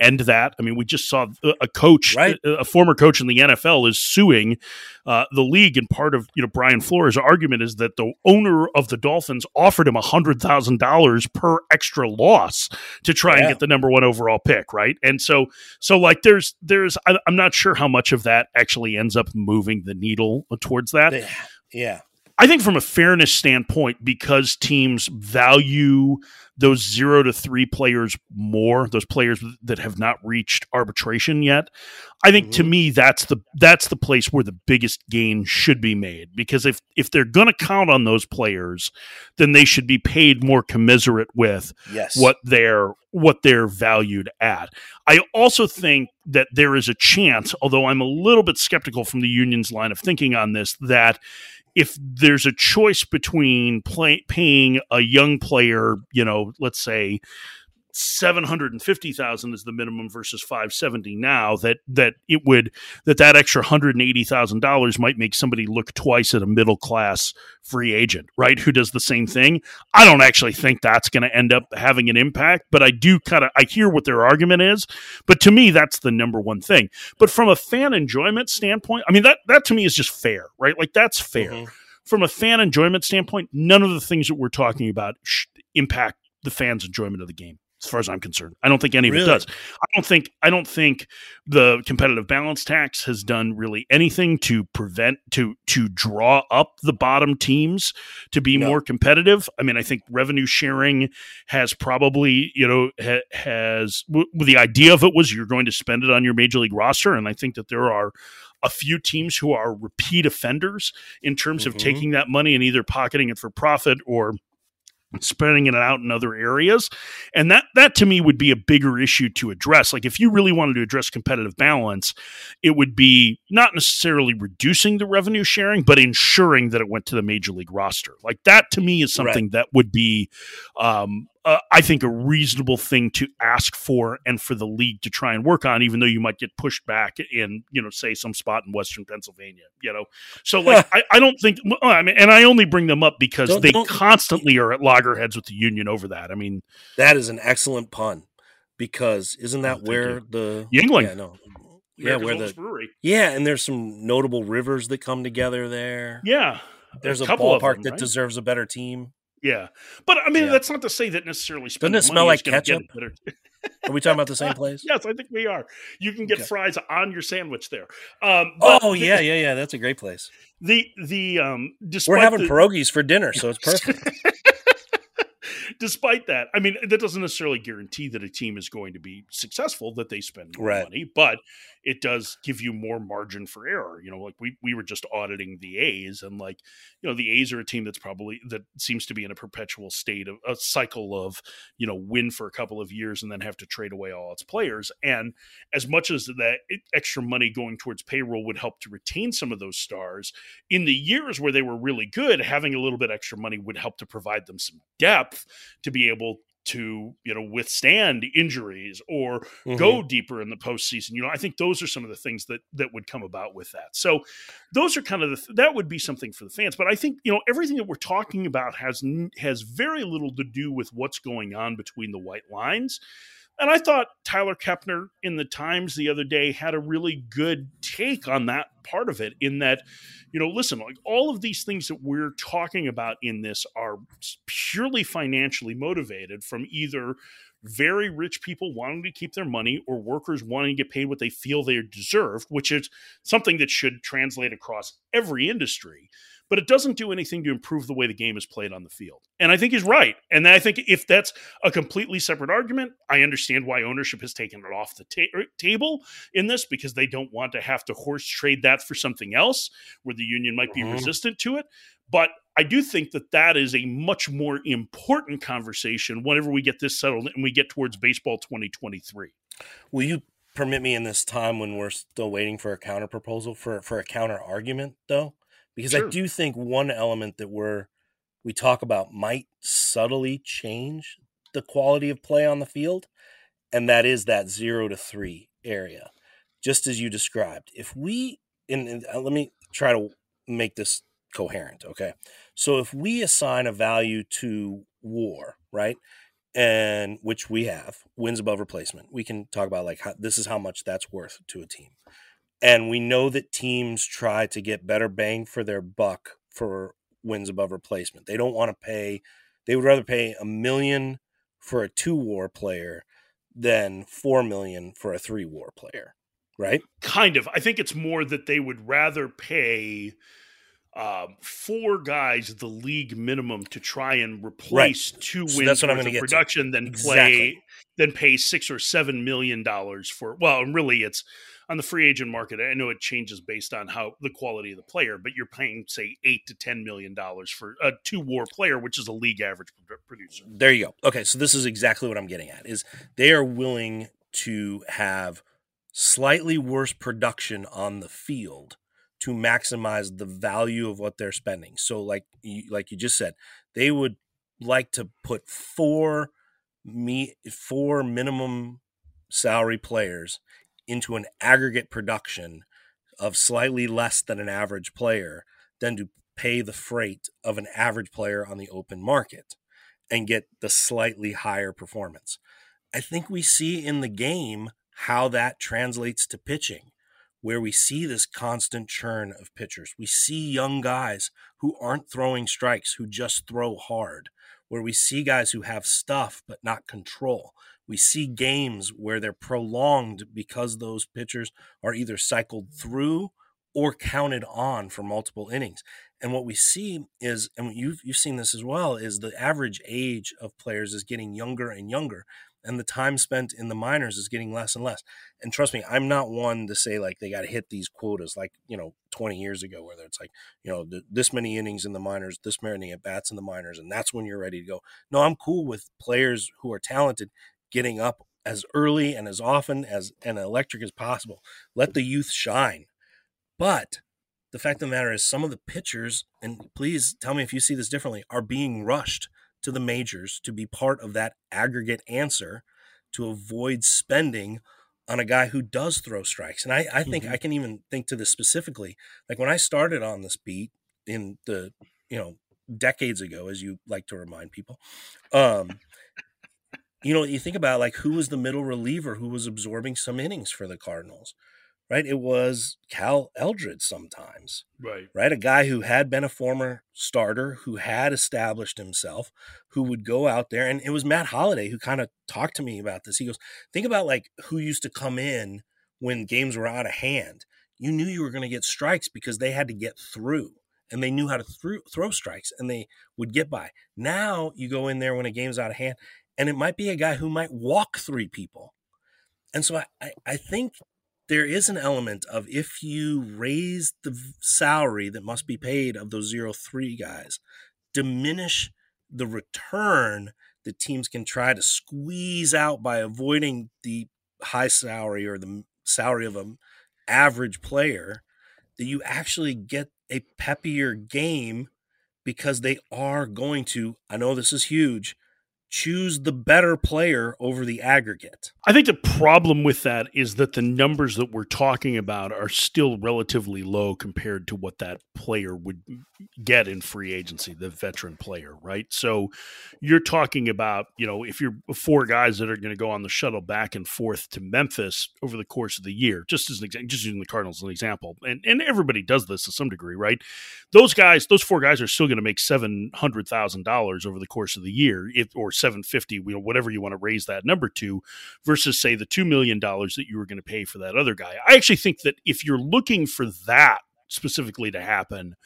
end that. I mean, we just saw a coach, right. A, former coach in the NFL, is suing uh, the league, and part of you know Brian Flores' argument is that the owner of the Dolphins offered him a hundred thousand dollars per extra loss to try yeah. and get the number one overall pick, right? And so, so like, there's there's I, I'm not sure how much of that actually ends up moving the needle towards that. Yeah. I think from a fairness standpoint, because teams value those zero to three players more, those players that have not reached arbitration yet. I think mm-hmm. to me that's the that's the place where the biggest gain should be made because if if they're going to count on those players, then they should be paid more commiserate with yes. what they're what they're valued at. I also think that there is a chance, although I'm a little bit skeptical from the union's line of thinking on this, that if there's a choice between play, paying a young player, you know, let's say 750,000 is the minimum versus 570 now that that it would that that extra $180,000 might make somebody look twice at a middle class free agent, right? Who does the same thing. I don't actually think that's going to end up having an impact, but I do kind of I hear what their argument is, but to me that's the number one thing. But from a fan enjoyment standpoint, I mean that that to me is just fair, right? Like that's fair. Mm-hmm. From a fan enjoyment standpoint, none of the things that we're talking about impact the fans' enjoyment of the game as far as I'm concerned. I don't think any really? of it does. I don't think I don't think the competitive balance tax has done really anything to prevent to to draw up the bottom teams to be no. more competitive. I mean, I think revenue sharing has probably you know ha, has w- the idea of it was you're going to spend it on your major league roster, and I think that there are a few teams who are repeat offenders in terms mm-hmm. of taking that money and either pocketing it for profit or spreading it out in other areas. And that that to me would be a bigger issue to address. Like if you really wanted to address competitive balance it would be not necessarily reducing the revenue sharing but ensuring that it went to the major league roster. Like that to me is something right. that would be um, uh, I think, a reasonable thing to ask for and for the league to try and work on, even though you might get pushed back in, you know, say some spot in Western Pennsylvania, you know. So, like, I, I, don't think, I mean, and I only bring them up because don't, they don't, constantly are at loggerheads with the union over that. I mean, that is an excellent pun because isn't that oh, where the Yuengling? Yeah, no. yeah, where the brewery. Yeah, and there's some notable rivers that come together there. Yeah, there's a, a ballpark them, that right? deserves a better team. Yeah, but I mean yeah. that's not to say that necessarily. Doesn't it smell like ketchup? are we talking about the same place? yes, I think we are. You can get okay. fries on your sandwich there. Um, oh yeah, yeah, yeah. That's a great place. The the um, we're having the, pierogies for dinner, so it's perfect. despite that, I mean, that doesn't necessarily guarantee that a team is going to be successful, that they spend right. money, but it does give you more margin for error. You know, like we, we were just auditing the A's and like, you know, the A's are a team that's probably, that seems to be in a perpetual state of a cycle of, you know, win for a couple of years and then have to trade away all its players. And as much as that extra money going towards payroll would help to retain some of those stars, in the years where they were really good, having a little bit extra money would help to provide them some depth to be able to you know withstand injuries or mm-hmm. go deeper in the postseason. You know, I think those are some of the things that that would come about with that. So those are kind of the that would be something for the fans. But I think you know everything that we're talking about has has very little to do with what's going on between the white lines. And I thought Tyler Kepner in the Times the other day had a really good take on that part of it, in that, you know, listen, like all of these things that we're talking about in this are purely financially motivated from either very rich people wanting to keep their money or workers wanting to get paid what they feel they deserve, which is something that should translate across every industry but it doesn't do anything to improve the way the game is played on the field. And I think he's right. And I think if that's a completely separate argument, I understand why ownership has taken it off the ta- er, table in this because they don't want to have to horse trade that for something else where the union might be mm-hmm. resistant to it. But I do think that that is a much more important conversation whenever we get this settled and we get towards baseball 2023. Will you permit me in this time when we're still waiting for a counter proposal for for a counter argument though? Because sure. I do think one element that we're we talk about might subtly change the quality of play on the field, and that is that zero to three area, just as you described. If we, and, and uh, let me try to make this coherent, okay? So if we assign a value to war, right, and which we have wins above replacement, we can talk about like how, this is how much that's worth to a team. And we know that teams try to get better bang for their buck for wins above replacement. They don't want to pay, they would rather pay a million for a two war player than four million for a three war player, right? Kind of. I think it's more that they would rather pay um, four guys the league minimum to try and replace right. two so wins that's what I'm going to production, then exactly. play, then pay six or seven million dollars for. Well, really, it's on the free agent market. I know it changes based on how the quality of the player, but you're paying say eight to ten million dollars for a two WAR player, which is a league average producer. There you go. Okay, so this is exactly what I'm getting at: is they are willing to have slightly worse production on the field to maximize the value of what they're spending. So like you, like you just said, they would like to put four me four minimum salary players into an aggregate production of slightly less than an average player than to pay the freight of an average player on the open market and get the slightly higher performance. I think we see in the game how that translates to pitching, where we see this constant churn of pitchers. We see young guys who aren't throwing strikes, who just throw hard, where we see guys who have stuff but not control. We see games where they're prolonged because those pitchers are either cycled through or counted on for multiple innings. And what we see is, and you've, you've seen this as well, is the average age of players is getting younger and younger and the time spent in the minors is getting less and less. And trust me, I'm not one to say like they got to hit these quotas like, you know, 20 years ago, where it's like, you know, th- this many innings in the minors, this many at bats in the minors, and that's when you're ready to go. No, I'm cool with players who are talented getting up as early and as often as and electric as possible. Let the youth shine. But the fact of the matter is, some of the pitchers, and please tell me if you see this differently, are being rushed to the majors to be part of that aggregate answer to avoid spending on a guy who does throw strikes. And I, I think mm-hmm. I can even think to this specifically. Like when I started on this beat in the, you know, decades ago, as you like to remind people, um, you know, you think about like who was the middle reliever who was absorbing some innings for the Cardinals right? It was Cal Eldred sometimes. Right. Right. A guy who had been a former starter, who had established himself, who would go out there. And it was Matt Holliday who kind of talked to me about this. He goes, Think about like who used to come in when games were out of hand. You knew you were going to get strikes because they had to get through and they knew how to throw, throw strikes and they would get by. Now you go in there when a game's out of hand and it might be a guy who might walk three people. And so I, I think there is an element of if you raise the salary that must be paid of those zero three guys, diminish the return that teams can try to squeeze out by avoiding the high salary or the salary of an average player, that you actually get a peppier game because they are going to, I know this is huge, choose the better player over the aggregate. I think the problem with that is that the numbers that we're talking about are still relatively low compared to what that player would get in free agency, the veteran player, right? So you're talking about, you know, if you're four guys that are going to go on the shuttle back and forth to Memphis over the course of the year, just as an example, just using the Cardinals as an example, and, and everybody does this to some degree, right? Those guys, those four guys are still going to make $700,000 over the course of the year, if, or 750, you know, whatever you want to raise that number to, versus say the $2 million that you were going to pay for that other guy. I actually think that if you're looking for that specifically to happen,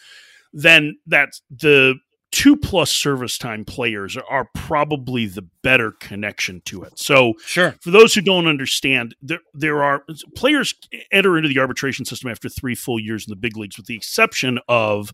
then that's the two plus service time players are probably the better connection to it. So, sure. For those who don't understand, there there are players enter into the arbitration system after three full years in the big leagues, with the exception of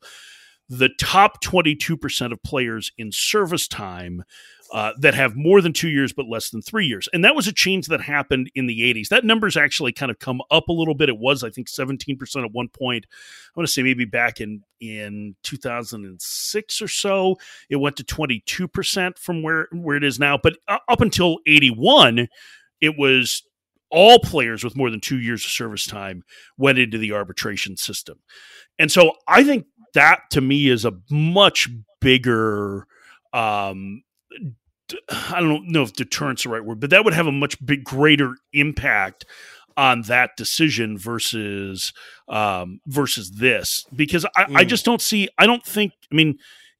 the top 22% of players in service time uh, that have more than two years but less than three years. And that was a change that happened in the 80s. That number's actually kind of come up a little bit. It was, I think, 17% at one point. I want to say maybe back in, in 2006 or so, it went to 22% from where, where it is now. But up until 81, it was all players with more than two years of service time went into the arbitration system. And so I think that to me is a much bigger um, I don't know if deterrence the right word, but that would have a much big greater impact on that decision versus um, versus this because I, mm. I, just don't see. I don't think. I mean,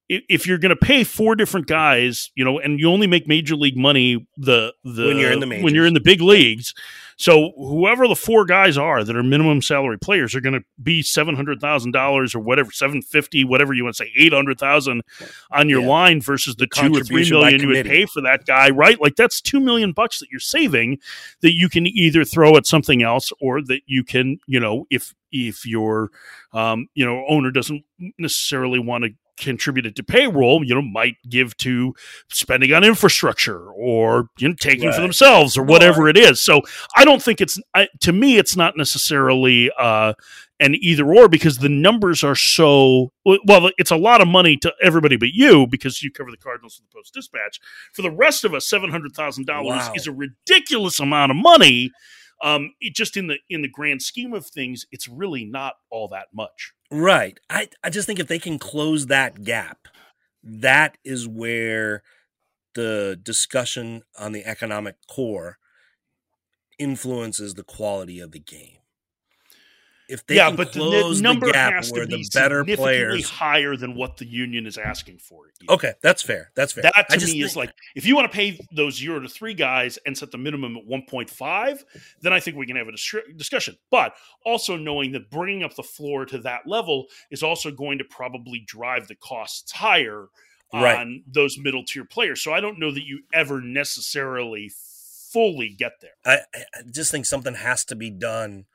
if you're going to pay four different guys, you know, and you only make major league money the the When you're in the when you're in the big leagues, so whoever the four guys are that are minimum salary players are going to be seven hundred thousand dollars or whatever, seven fifty, whatever you want to say, eight hundred thousand on your Yeah. line versus the two or three million you would pay for that guy, right? Like that's two million bucks that you're saving that you can either throw at something else or that you can, you know, if if your um, you know owner doesn't necessarily want to contribute it to payroll, you know, might give to spending on infrastructure or you know taking for themselves or whatever it is. So I don't think it's I, to me it's not necessarily uh, an either or because the numbers are so well. It's a lot of money to everybody but you because you cover the Cardinals and the Post Dispatch. For the rest of us, seven hundred thousand dollars Wow. is a ridiculous amount of money. Um, it just in the in the grand scheme of things, it's really not all that much. Right. I, I just think if they can close that gap, that is where the discussion on the economic core influences the quality of the game. If they yeah, but the, the the, number gap has where to be better significantly players higher than what the union is asking for. Okay, that's fair. That's fair. That to me is think- like if you want to pay those zero to three guys and set the minimum at 1.5, then I think we can have a dis- discussion. But also knowing that bringing up the floor to that level is also going to probably drive the costs higher Right. on those middle tier players. So I don't know that you ever necessarily fully get there. I I just think something has to be done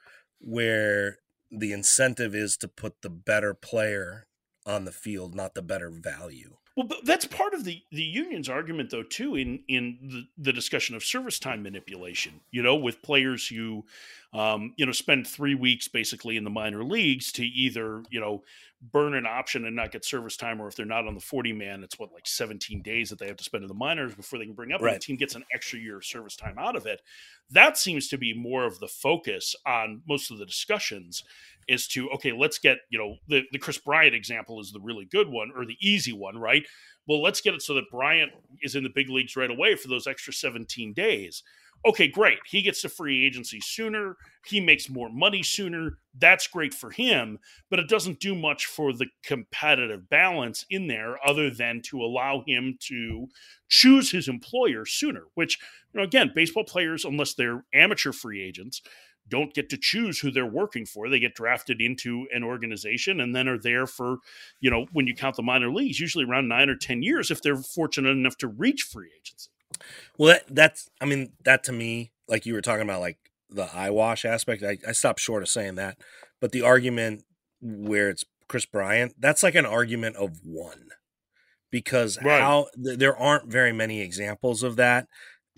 where the incentive is to put the better player on the field, not the better value. Well, but that's part of the the union's argument, though, too, in in the, the discussion of service time manipulation. You know, with players who, um, you know, spend three weeks basically in the minor leagues to either you know burn an option and not get service time, or if they're not on the forty man, it's what like seventeen days that they have to spend in the minors before they can bring up, and the team gets an extra year of service time out of it. That seems to be more of the focus on most of the discussions is to okay let's get you know the, the kris bryant example is the really good one or the easy one right? Well let's get it so that bryant is in the big leagues right away for those extra 17 days. Okay great. He gets to free agency sooner. He makes more money sooner. That's great for him but it doesn't do much for the competitive balance in there other than to allow him to choose his employer sooner which you know again baseball players unless they're amateur free agents don't get to choose who they're working for. They get drafted into an organization and then are there for, you know, when you count the minor leagues, usually around nine or 10 years if they're fortunate enough to reach free agency. Well, that, that's, I mean, that to me, like you were talking about, like the eyewash aspect, I, I stopped short of saying that. But the argument where it's Kris Bryant, that's like an argument of one because Right. how th- there aren't very many examples of that.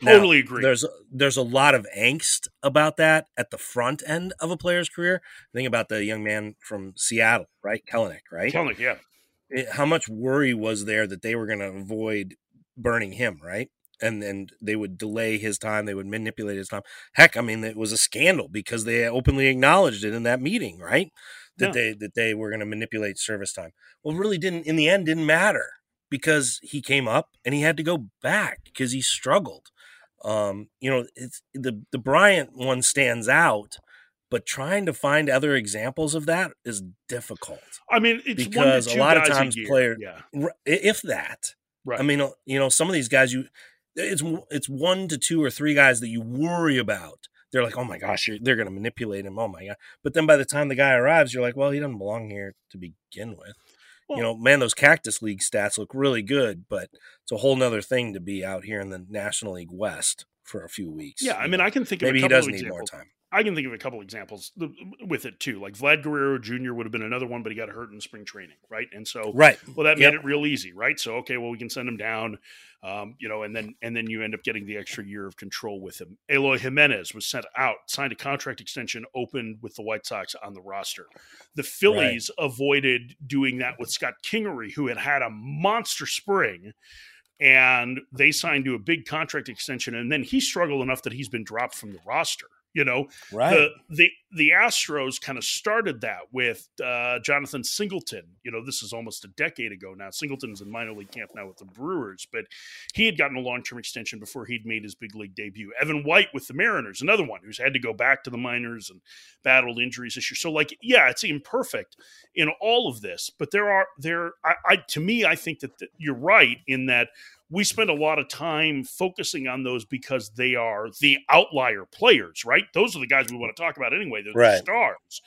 Now, Totally agree. There's there's a lot of angst about that at the front end of a player's career. Think about the young man from Seattle, right? Kelenic, right? Kelenic, yeah. it- how much worry was there that they were going to avoid burning him, right? And then they would delay his time, they would manipulate his time. Heck, I mean, it was a scandal because they openly acknowledged it in that meeting, right? That Yeah. they that they were going to manipulate service time. Well, really didn't in the end didn't matter because he came up and he had to go back because he struggled. Um, you know, it's the the Bryant one stands out, but trying to find other examples of that is difficult. I mean, it's Because one a lot of times year. player- Yeah. If that. Right. I mean, uh, you know, some of these guys you it's it's one to two or three guys that you worry about. They're like, oh my gosh, you're, they're going to manipulate him. Oh my god! But then by the time the guy arrives, you're like, well, he doesn't belong here to begin with. You know, man, those Cactus League stats look really good, but it's a whole nother thing to be out here in the National League West for a few weeks. yeah. I mean, know. I can think of maybe he does of need examples. more time. I can think of a couple examples with it too. Like Vlad Guerrero Jr. would have been another one, but he got hurt in spring training, right? And so Right. Well, that made Yep. it real easy, right? So okay, well we can send him down, um, you know, and then and then you end up getting the extra year of control with him. Eloy Jimenez was sent out, signed a contract extension, opened with the White Sox on the roster. The Phillies avoided doing that with Scott Kingery, who had had a monster spring. And they signed to a big contract extension, and then he struggled enough that he's been dropped from the roster. You know, right? The the the Astros kind of started that with uh, Jonathan Singleton. You know, this is almost a decade ago now. Singleton's in minor league camp now with the Brewers, but he had gotten a long term extension before he'd made his big league debut. Evan White with the Mariners, another one who's had to go back to the minors and battled injuries this year. So, like, yeah, it's imperfect in all of this, but there are there. I, I to me, I think that the, you're right in that we spend a lot of time focusing on those because they are the outlier players, right? Those are the guys we want to talk about anyway. They're right. the stars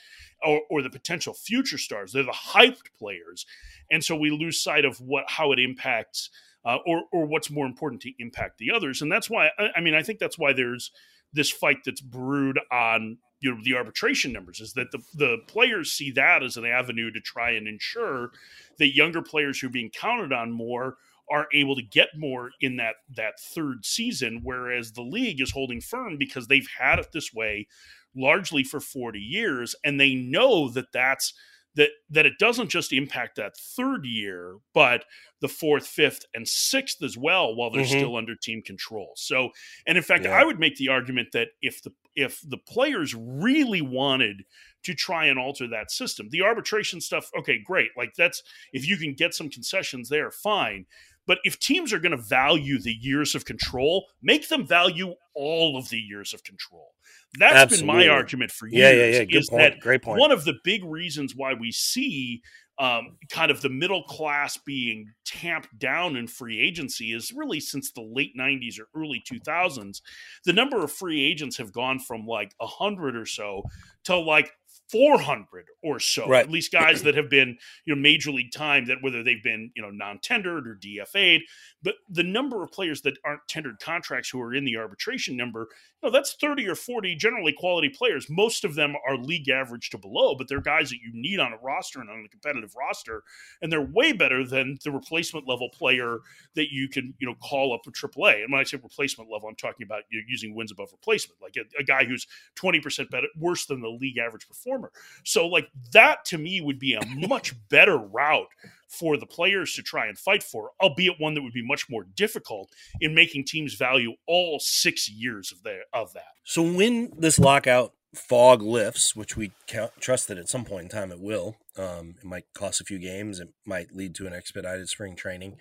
or, or, the potential future stars. They're the hyped players. And so we lose sight of what how it impacts uh, or, or what's more important to impact the others. And that's why, I, I mean, I think that's why there's this fight that's brewed on you know the arbitration numbers is that the, the players see that as an avenue to try and ensure that younger players who are being counted on more are able to get more in that that third season whereas the league is holding firm because they've had it this way largely for 40 years and they know that that's that that it doesn't just impact that third year but the fourth fifth and sixth as well while they're mm-hmm. still under team control so and in fact yeah. i would make the argument that if the if the players really wanted to try and alter that system the arbitration stuff okay great like that's if you can get some concessions there fine but if teams are going to value the years of control, make them value all of the years of control. That's Absolutely. been my argument for years. Yeah, yeah, yeah. Good point. Great point. One of the big reasons why we see um, kind of the middle class being tamped down in free agency is really since the late 90s or early 2000s. The number of free agents have gone from like 100 or so to like 400 or so right. at least guys that have been you know major league time that whether they've been you know non-tendered or dfa'd but the number of players that aren't tendered contracts who are in the arbitration number you know that's 30 or 40 generally quality players. Most of them are league average to below but they're guys that you need on a roster and on a competitive roster and they're way better than the replacement level player that you can you know call up a aaa and when i say replacement level i'm talking about you know, using wins above replacement. Like a, a guy who's 20% better worse than the league average performer so like that to me would be a much better route for the players to try and fight for, albeit one that would be much more difficult in making teams value all six years of their of that. So when this lockout fog lifts, which we trust that at some point in time it will, um, it might cost a few games, it might lead to an expedited spring training.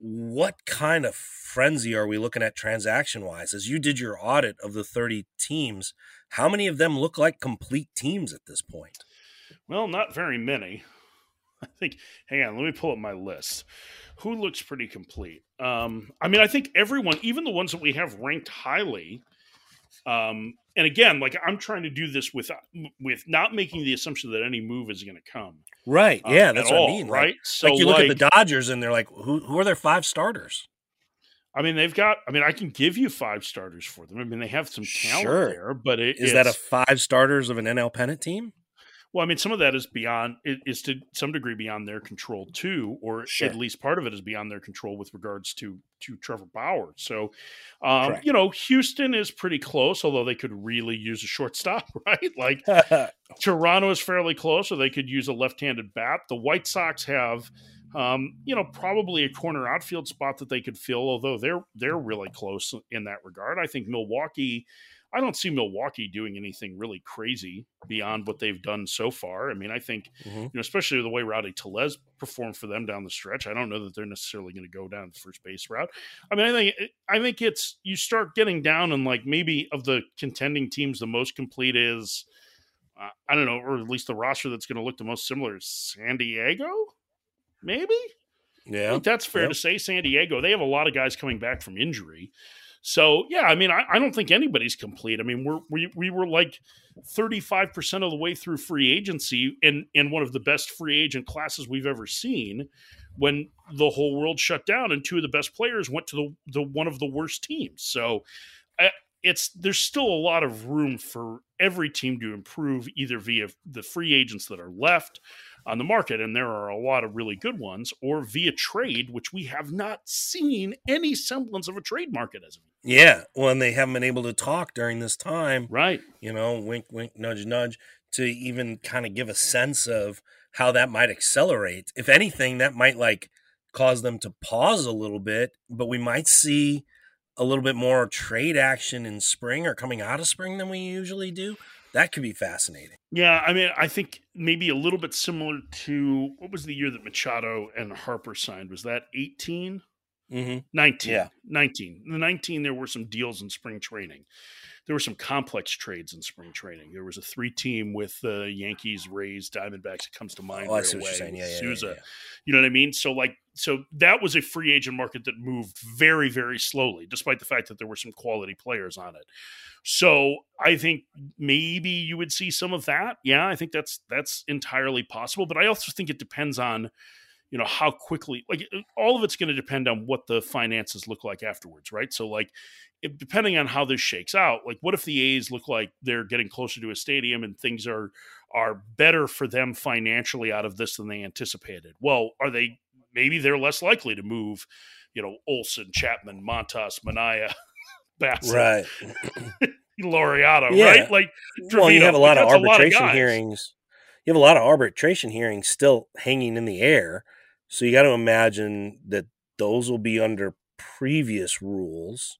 What kind of frenzy are we looking at transaction wise? As you did your audit of the 30 teams, how many of them look like complete teams at this point? Well, not very many. I think, hang on, let me pull up my list. Who looks pretty complete? Um, I mean, I think everyone, even the ones that we have ranked highly, um, and again, like I'm trying to do this with with not making the assumption that any move is going to come. Right. Uh, yeah, that's what all, I mean. Right. Like, so like you look like, at the Dodgers and they're like, who who are their five starters? I mean, they've got. I mean, I can give you five starters for them. I mean, they have some talent sure. there, but it, is is that a five starters of an NL pennant team? Well, I mean, some of that is beyond is to some degree beyond their control too, or sure. at least part of it is beyond their control with regards to to Trevor Bauer. So, um, you know, Houston is pretty close, although they could really use a shortstop, right? Like Toronto is fairly close, or they could use a left-handed bat. The White Sox have. Um, you know, probably a corner outfield spot that they could fill, although they're they're really close in that regard. I think Milwaukee I don't see Milwaukee doing anything really crazy beyond what they've done so far. I mean, I think, mm-hmm. you know, especially the way Rowdy Tellez performed for them down the stretch, I don't know that they're necessarily going to go down the first base route. I mean, I think I think it's you start getting down and like maybe of the contending teams, the most complete is uh, I don't know, or at least the roster that's going to look the most similar is San Diego, maybe. Yeah, that's fair to say. San Diego, they have a lot of guys coming back from injury. So yeah, I mean, I, I don't think anybody's complete. I mean, we're we we were like thirty five percent of the way through free agency in in one of the best free agent classes we've ever seen when the whole world shut down and two of the best players went to the the one of the worst teams. So I, it's there's still a lot of room for every team to improve either via the free agents that are left on the market, and there are a lot of really good ones, or via trade, which we have not seen any semblance of a trade market as of. Yeah, well, and they haven't been able to talk during this time, right? You know, wink, wink, nudge, nudge, to even kind of give a sense of how that might accelerate. If anything, that might like cause them to pause a little bit, but we might see a little bit more trade action in spring or coming out of spring than we usually do, that could be fascinating. Yeah, I mean, I think maybe a little bit similar to what was the year that Machado and Harper signed? Was that 18? Mm-hmm. 19. Yeah. 19. In the 19, there were some deals in spring training. There were some complex trades in spring training. There was a three team with the uh, Yankees, Rays, Diamondbacks. It comes to mind Oh, right see what you're away. yeah, Souza. yeah, yeah. You know what I mean? So like so that was a free agent market that moved very very slowly despite the fact that there were some quality players on it. So I think maybe you would see some of that. Yeah, I think that's that's entirely possible, but I also think it depends on you know how quickly like uh, all of it's going to depend on what the finances look like afterwards, right? So like if, depending on how this shakes out, like what if the A's look like they're getting closer to a stadium and things are are better for them financially out of this than they anticipated? Well, are they maybe they're less likely to move, you know, Olson, Chapman, Montas, Manaea Bassitt, Right. Laureano, Yeah. right? Like well, you have a lot of that's a lot of arbitration hearings. You have a lot of arbitration hearings still hanging in the air. So you got to imagine that those will be under previous rules.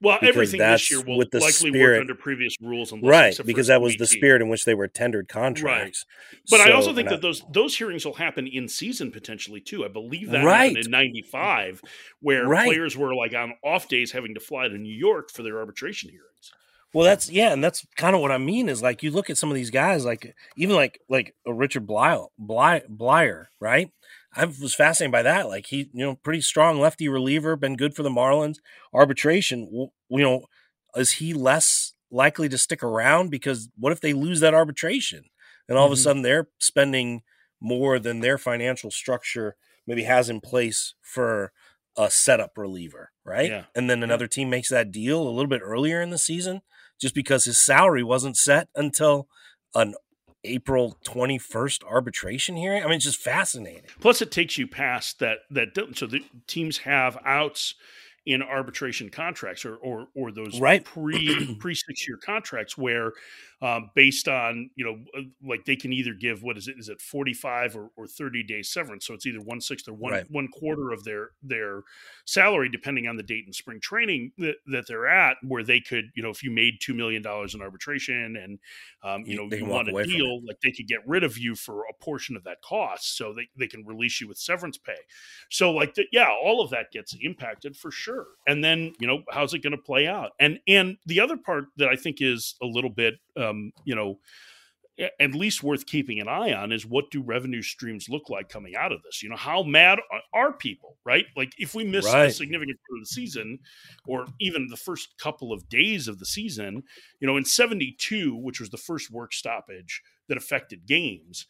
well, everything this year will with the likely spirit- work under previous rules, right. Because that was the spirit in which they were tendered contracts. But I also think that those those hearings will happen in season potentially too. I believe that Right. happened in '95, where Right. players were like on off days having to fly to New York for their arbitration hearings. Well, that's yeah, and that's kind of what I mean is like you look at some of these guys, like even like like a Richard Bleier, Bly, Bleier, right? I was fascinated by that. Like he, you know, pretty strong lefty reliever, been good for the Marlins. Arbitration, you know, is he less likely to stick around because what if they lose that arbitration and all of a Mhm. sudden they're spending more than their financial structure maybe has in place for a setup reliever, right? Yeah. And then another team makes that deal a little bit earlier in the season just because his salary wasn't set until an April 21st arbitration hearing. I mean, it's just fascinating. Plus, it takes you past that that so the teams have outs in arbitration contracts or or, or those Right. pre pre six year contracts where um, based on you know uh, like they can either give what is it is it forty five or, or thirty days severance so it's either one sixth or one Right. one quarter of their their salary depending on the date in spring training that, that they're at where they could you know if you made two million dollars in arbitration and um, you You- know they you want a away from it. deal like they could get rid of you for a portion of that cost so they, they can release you with severance pay so like the, yeah all of that gets impacted for sure and then you know how's it going to play out and and the other part that i think is a little bit um you know at least worth keeping an eye on is what do revenue streams look like coming out of this? You know how mad are, are people right? Like if we miss a significant part of the season or even the first couple of days of the season you know in 72 which was the first work stoppage that affected games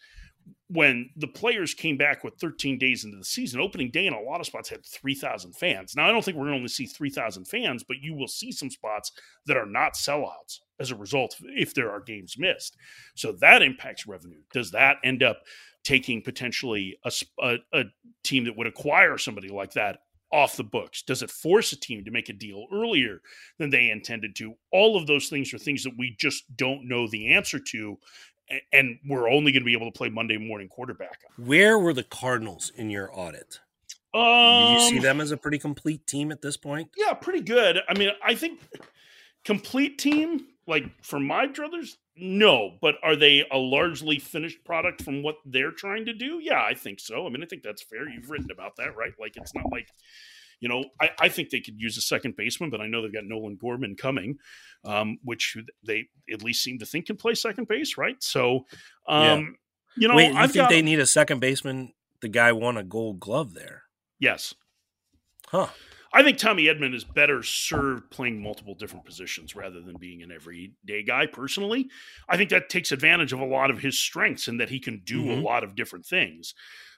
when the players came back with 13 days into the season, opening day in a lot of spots had 3,000 fans. Now, I don't think we're going to only see 3,000 fans, but you will see some spots that are not sellouts as a result if there are games missed. So that impacts revenue. Does that end up taking potentially a, a, a team that would acquire somebody like that off the books? Does it force a team to make a deal earlier than they intended to? All of those things are things that we just don't know the answer to. And we're only going to be able to play Monday morning quarterback. Where were the Cardinals in your audit? Um, Do you see them as a pretty complete team at this point? Yeah, pretty good. I mean, I think complete team, like for my druthers, no. But are they a largely finished product from what they're trying to do? Yeah, I think so. I mean, I think that's fair. You've written about that, right? Like, it's not like, you know, I, I think they could use a second baseman, but I know they've got Nolan Gorman coming, um, which they at least seem to think can play second base, right? So, um, you know, Wait, I've think got, they need a second baseman? The guy won a gold glove there. yes. Huh. I think Tommy Edman is better served playing multiple different positions rather than being an everyday guy. Personally, I think that takes advantage of a lot of his strengths and that he can do a Mhm. lot of different things.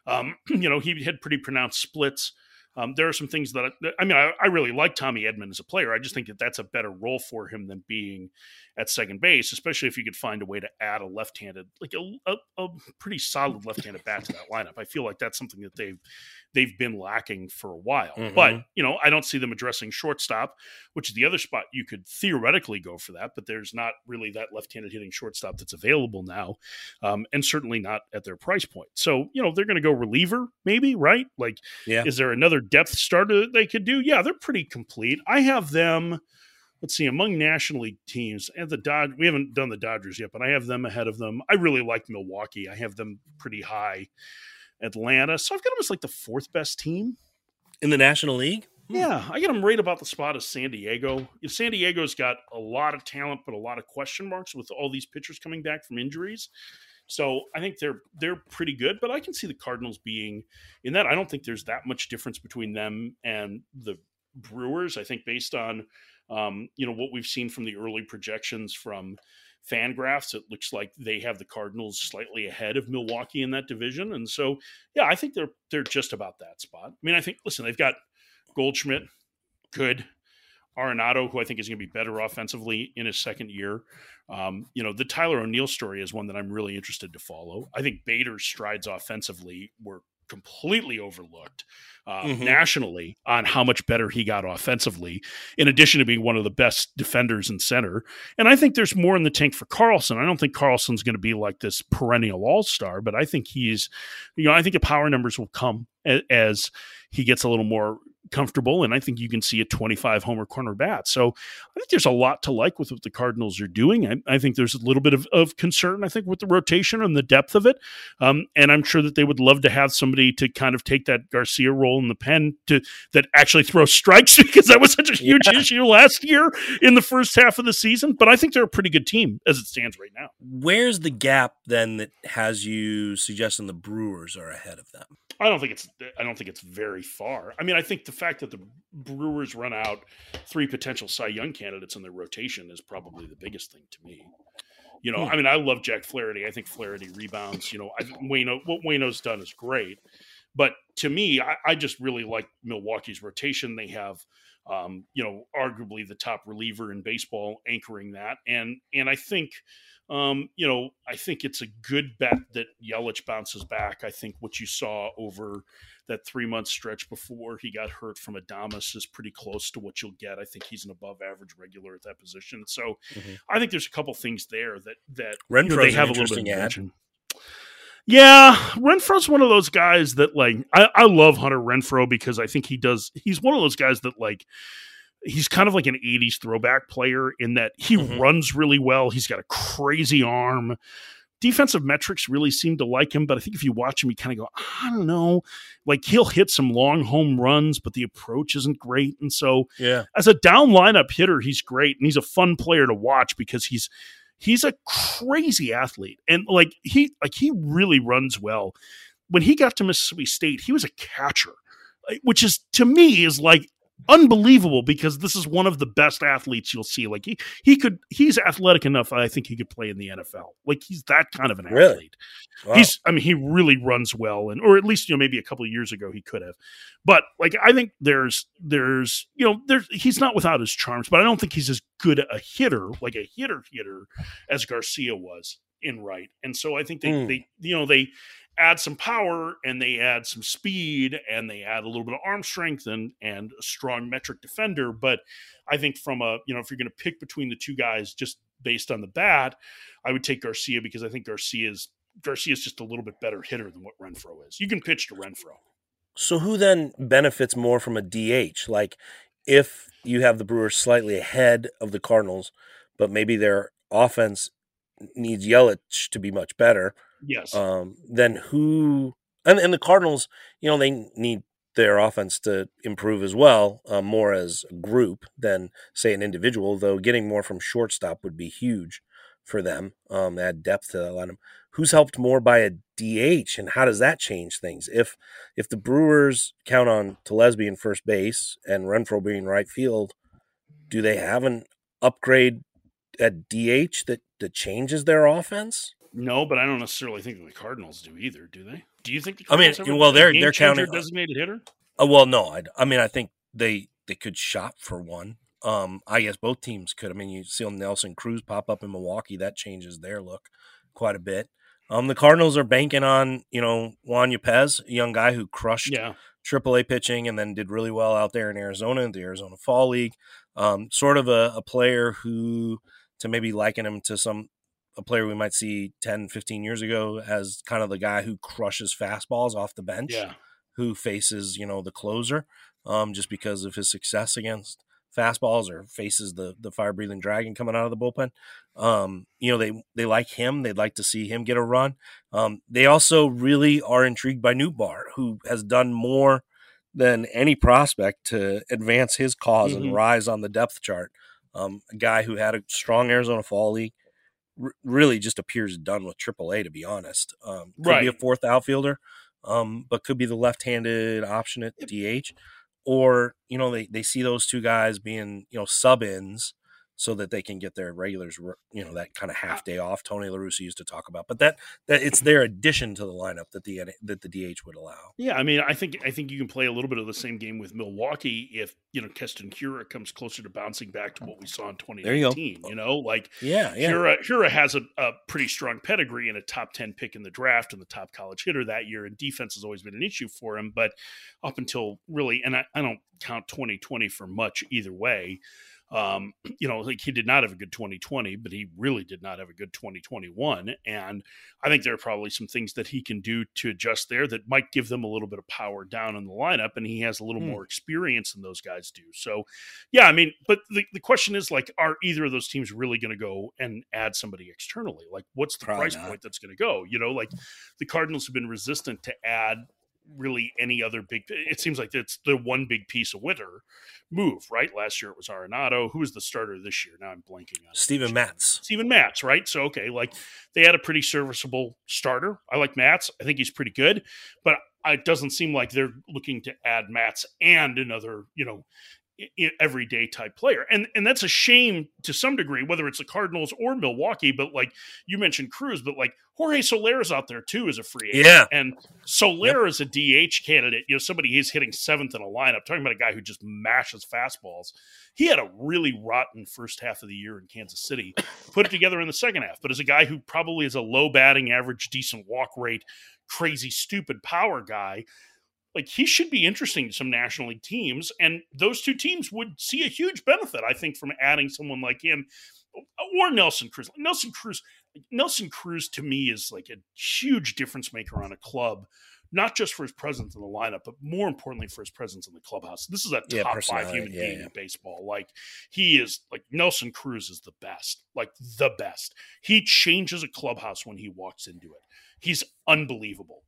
Um, you know, he had pretty pronounced splits. Um, there are some things that I, I mean, I, I really like Tommy Edman as a player. I just think that that's a better role for him than being at second base, especially if you could find a way to add a left-handed, like a, a, a pretty solid left-handed bat to that lineup. I feel like that's something that they've they've been lacking for a while. Mhm. But, you know, I don't see them addressing shortstop, which is the other spot you could theoretically go for that, but there's not really that left handed hitting shortstop that's available now, um, and certainly not at their price point. So, you know, they're going to go reliever, maybe, right? Like, Yeah. is there another depth starter that they could do? Yeah, they're pretty complete. I have them. Let's see, among National League teams, and the Dodge, we haven't done the Dodgers yet, but I have them ahead of them. I really like Milwaukee. I have them pretty high. Atlanta, so I've got them as like the fourth best team. In the National League? Hmm. Yeah, I got them right about the spot of San Diego. If San Diego's got a lot of talent, but a lot of question marks with all these pitchers coming back from injuries. So I think they're they're pretty good, but I can see the Cardinals being in that. I don't think there's that much difference between them and the Brewers. I think based on um, you know what we've seen from the early projections from Fangraphs, it looks like they have the Cardinals slightly ahead of Milwaukee in that division, and so yeah, I think they're they're just about that spot. I mean, I think listen, they've got Goldschmidt, good. Arenado, who I think is going to be better offensively in his second year. Um, you know, the Tyler O'Neill story is one that I'm really interested to follow. I think Bader's strides offensively were completely overlooked uh, Mhm. nationally on how much better he got offensively, in addition to being one of the best defenders in center. And I think there's more in the tank for Carlson. I don't think Carlson's going to be like this perennial all star, but I think he's, you know, I think the power numbers will come as, as he gets a little more comfortable. And I think you can see a 25 homer corner bat. So I think there's a lot to like with what the Cardinals are doing. I, I think there's a little bit of, of concern, I think, with the rotation and the depth of it. Um, and I'm sure that they would love to have somebody to kind of take that Garcia role in the pen to that actually throw strikes because that was such a huge Yeah. issue last year in the first half of the season. But I think they're a pretty good team as it stands right now. Where's the gap then that has you suggesting the Brewers are ahead of them? I don't think it's I don't think it's very far. I mean, I think the fact that the Brewers run out three potential Cy Young candidates in their rotation is probably the biggest thing to me. You know, Hmm. I mean, I love Jack Flaherty. I think Flaherty rebounds. You know, I, Waino what Waino's done is great, but to me, I, I just really like Milwaukee's rotation. They have, um, you know, arguably the top reliever in baseball anchoring that, and and I think um, you know, I think it's a good bet that Yelich bounces back. I think what you saw over that three month stretch before he got hurt from Adames is pretty close to what you'll get. I think he's an above average regular at that position. So Mhm. I think there's a couple things there that that Renfroe's you know, they have a little bit of attention. Yeah, Renfroe's one of those guys that like I, I love Hunter Renfroe because I think he does. He's one of those guys that like he's kind of like an 80s throwback player in that he Mhm. runs really well. He's got a crazy arm. Defensive metrics really seem to like him, but I think if you watch him, you kind of go, I don't know. Like he'll hit some long home runs, but the approach isn't great. And so Yeah. as a down lineup hitter, he's great and he's a fun player to watch because he's he's a crazy athlete and like he like he really runs well. When he got to Mississippi State, he was a catcher, which is to me is like unbelievable because this is one of the best athletes you'll see. Like he he could he's athletic enough. I think he could play in the NFL. Like he's that kind of an Really? athlete. Wow. He's I mean he really runs well and or at least you know maybe a couple of years ago he could have. But like I think there's there's you know there's he's not without his charms, but I don't think he's as good a hitter like a hitter hitter as Garcia was in right. And so I think they Mm. they you know they add some power and they add some speed and they add a little bit of arm strength and and a strong metric defender, but I think from a you know if you're going to pick between the two guys just based on the bat, I would take Garcia because I think Garcia's Garcia's just a little bit better hitter than what Renfroe is. You can pitch to Renfroe. So who then benefits more from a DH? Like if you have the Brewers slightly ahead of the Cardinals, but maybe their offense needs Yelich to be much better, Yes. um, then who and, and the Cardinals, you know, they need their offense to improve as well, uh, more as a group than say an individual, though getting more from shortstop would be huge for them. Um, add depth to that lineup. Who's helped more by a DH and how does that change things? If if the Brewers count on Telesby in first base and Renfroe being right field, do they have an upgrade at DH that, that changes their offense? No, but I don't necessarily think the Cardinals do either, do they? Do you think the I mean, Cardinals have a- well, they're- they're counting- designated hitter? Oh well, no. I, I mean, I think they they could shop for one. Um, I guess both teams could. I mean, you see Nelson Cruz pop up in Milwaukee. That changes their look quite a bit. Um, the Cardinals are banking on you know Juan Yepez, a young guy who crushed Yeah. AAA pitching and then did really well out there in Arizona in the Arizona Fall League. Um, sort of a, a player who to maybe liken him to some a player we might see 10, 15 years ago as kind of the guy who crushes fastballs off the bench, Yeah. who faces, you know, the closer, um, just because of his success against fastballs or faces the the fire breathing dragon coming out of the bullpen. Um, you know, they they like him. They'd like to see him get a run. Um, they also really are intrigued by Nootbaar, who has done more than any prospect to advance his because Mhm. and rise on the depth chart. Um, a guy who had a strong Arizona Fall League, r- really just appears done with AAA, to be honest. Um, could be a fourth outfielder, um, but could be the left-handed option at DH, or you know they they see those two guys being you know sub-ins so that they can get their regulars, you know, that kind of half day off. Tony La Russa used to talk about, but that that it's their addition to the lineup that the that the DH would allow. Yeah, I mean, I think I think you can play a little bit of the same game with Milwaukee if you know Keston Hiura comes closer to bouncing back to what we saw in There you 2019. You, know, like Yeah, yeah, Hiura, Hiura has a, a pretty strong pedigree and a top 10 pick in the draft and the top college hitter that year. And defense has always been an issue for him. But up until really, and I, I don't count 2020 for much either way. Um, you know, like he did not have a good 2020, but he really did not have a good 2021. And I think there are probably some things that he can do to adjust there that might give them a little bit of power down in the lineup. And he has a little Hmm. more experience than those guys do. So, yeah, I mean, but the, the question is like, are either of those teams really going to go and add somebody externally? Like, what's the Probably price not. point that's going to go? You know, like the Cardinals have been resistant to add really any other big. It seems like it's the one big piece of winter move, right? Last year it was Arenado. Who was the starter this year? Now I'm blanking on it. Steven Matz. Steven Matz, right? So okay, like they had a pretty serviceable starter. I like Matz. I think he's pretty good, but it doesn't seem like they're looking to add Matz and another, you know, everyday type player. And and that's a shame to some degree, whether it's the Cardinals or Milwaukee. But like you mentioned Cruz, but like Jorge Soler's out there too as a free agent. Yeah. And Soler is a DH candidate. You know, somebody he's hitting seventh in a lineup. Talking about a guy who just mashes fastballs. He had a really rotten first half of the year in Kansas City. Put it together in the second half, but as a guy who probably is a low batting average, decent walk rate, crazy stupid power guy, like he should be interesting to some National League teams, and those two teams would see a huge benefit, I think, from adding someone like him or Nelson Cruz. Nelson Cruz, Nelson Cruz to me is like a huge difference maker on a club, not just for his presence in the lineup, but more importantly for his presence in the clubhouse. This is a Yeah, top five human yeah, being yeah. in baseball. Like he is like Nelson Cruz is the best, like the best. He changes a clubhouse when he walks into it. He's unbelievable.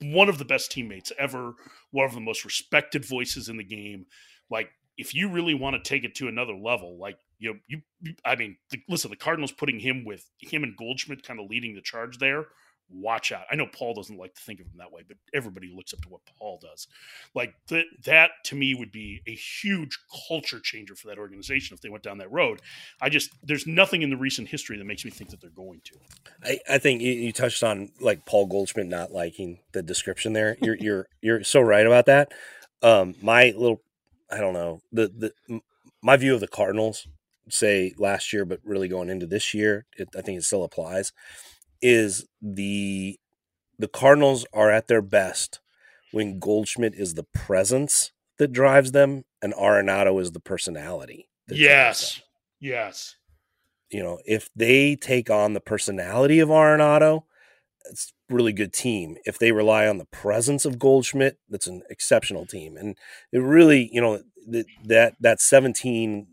One of the best teammates ever, one of the most respected voices in the game. Like if you really want to take it to another level, like you know, you, I mean, the, listen, the Cardinals putting him with him and Goldschmidt kind of leading the charge there. Watch out! I know Paul doesn't like to think of him that way, but everybody looks up to what Paul does. Like that, that to me would be a huge culture changer for that organization if they went down that road. I just there's nothing in the recent history that makes me think that they're going to. I, I think you, you touched on like Paul Goldschmidt not liking the description there. You're you're you're so right about that. Um, my little, I don't know the the my view of the Cardinals, say last year, but really going into this year, it, I think it still applies. Is the the Cardinals are at their best when Goldschmidt is the presence that drives them, and Arenado is the personality. that Yes, yes, you know, if they take on the personality of Arenado, it's really good team. If they rely on the presence of Goldschmidt, that's an exceptional team. And it really, you know, th- that that 17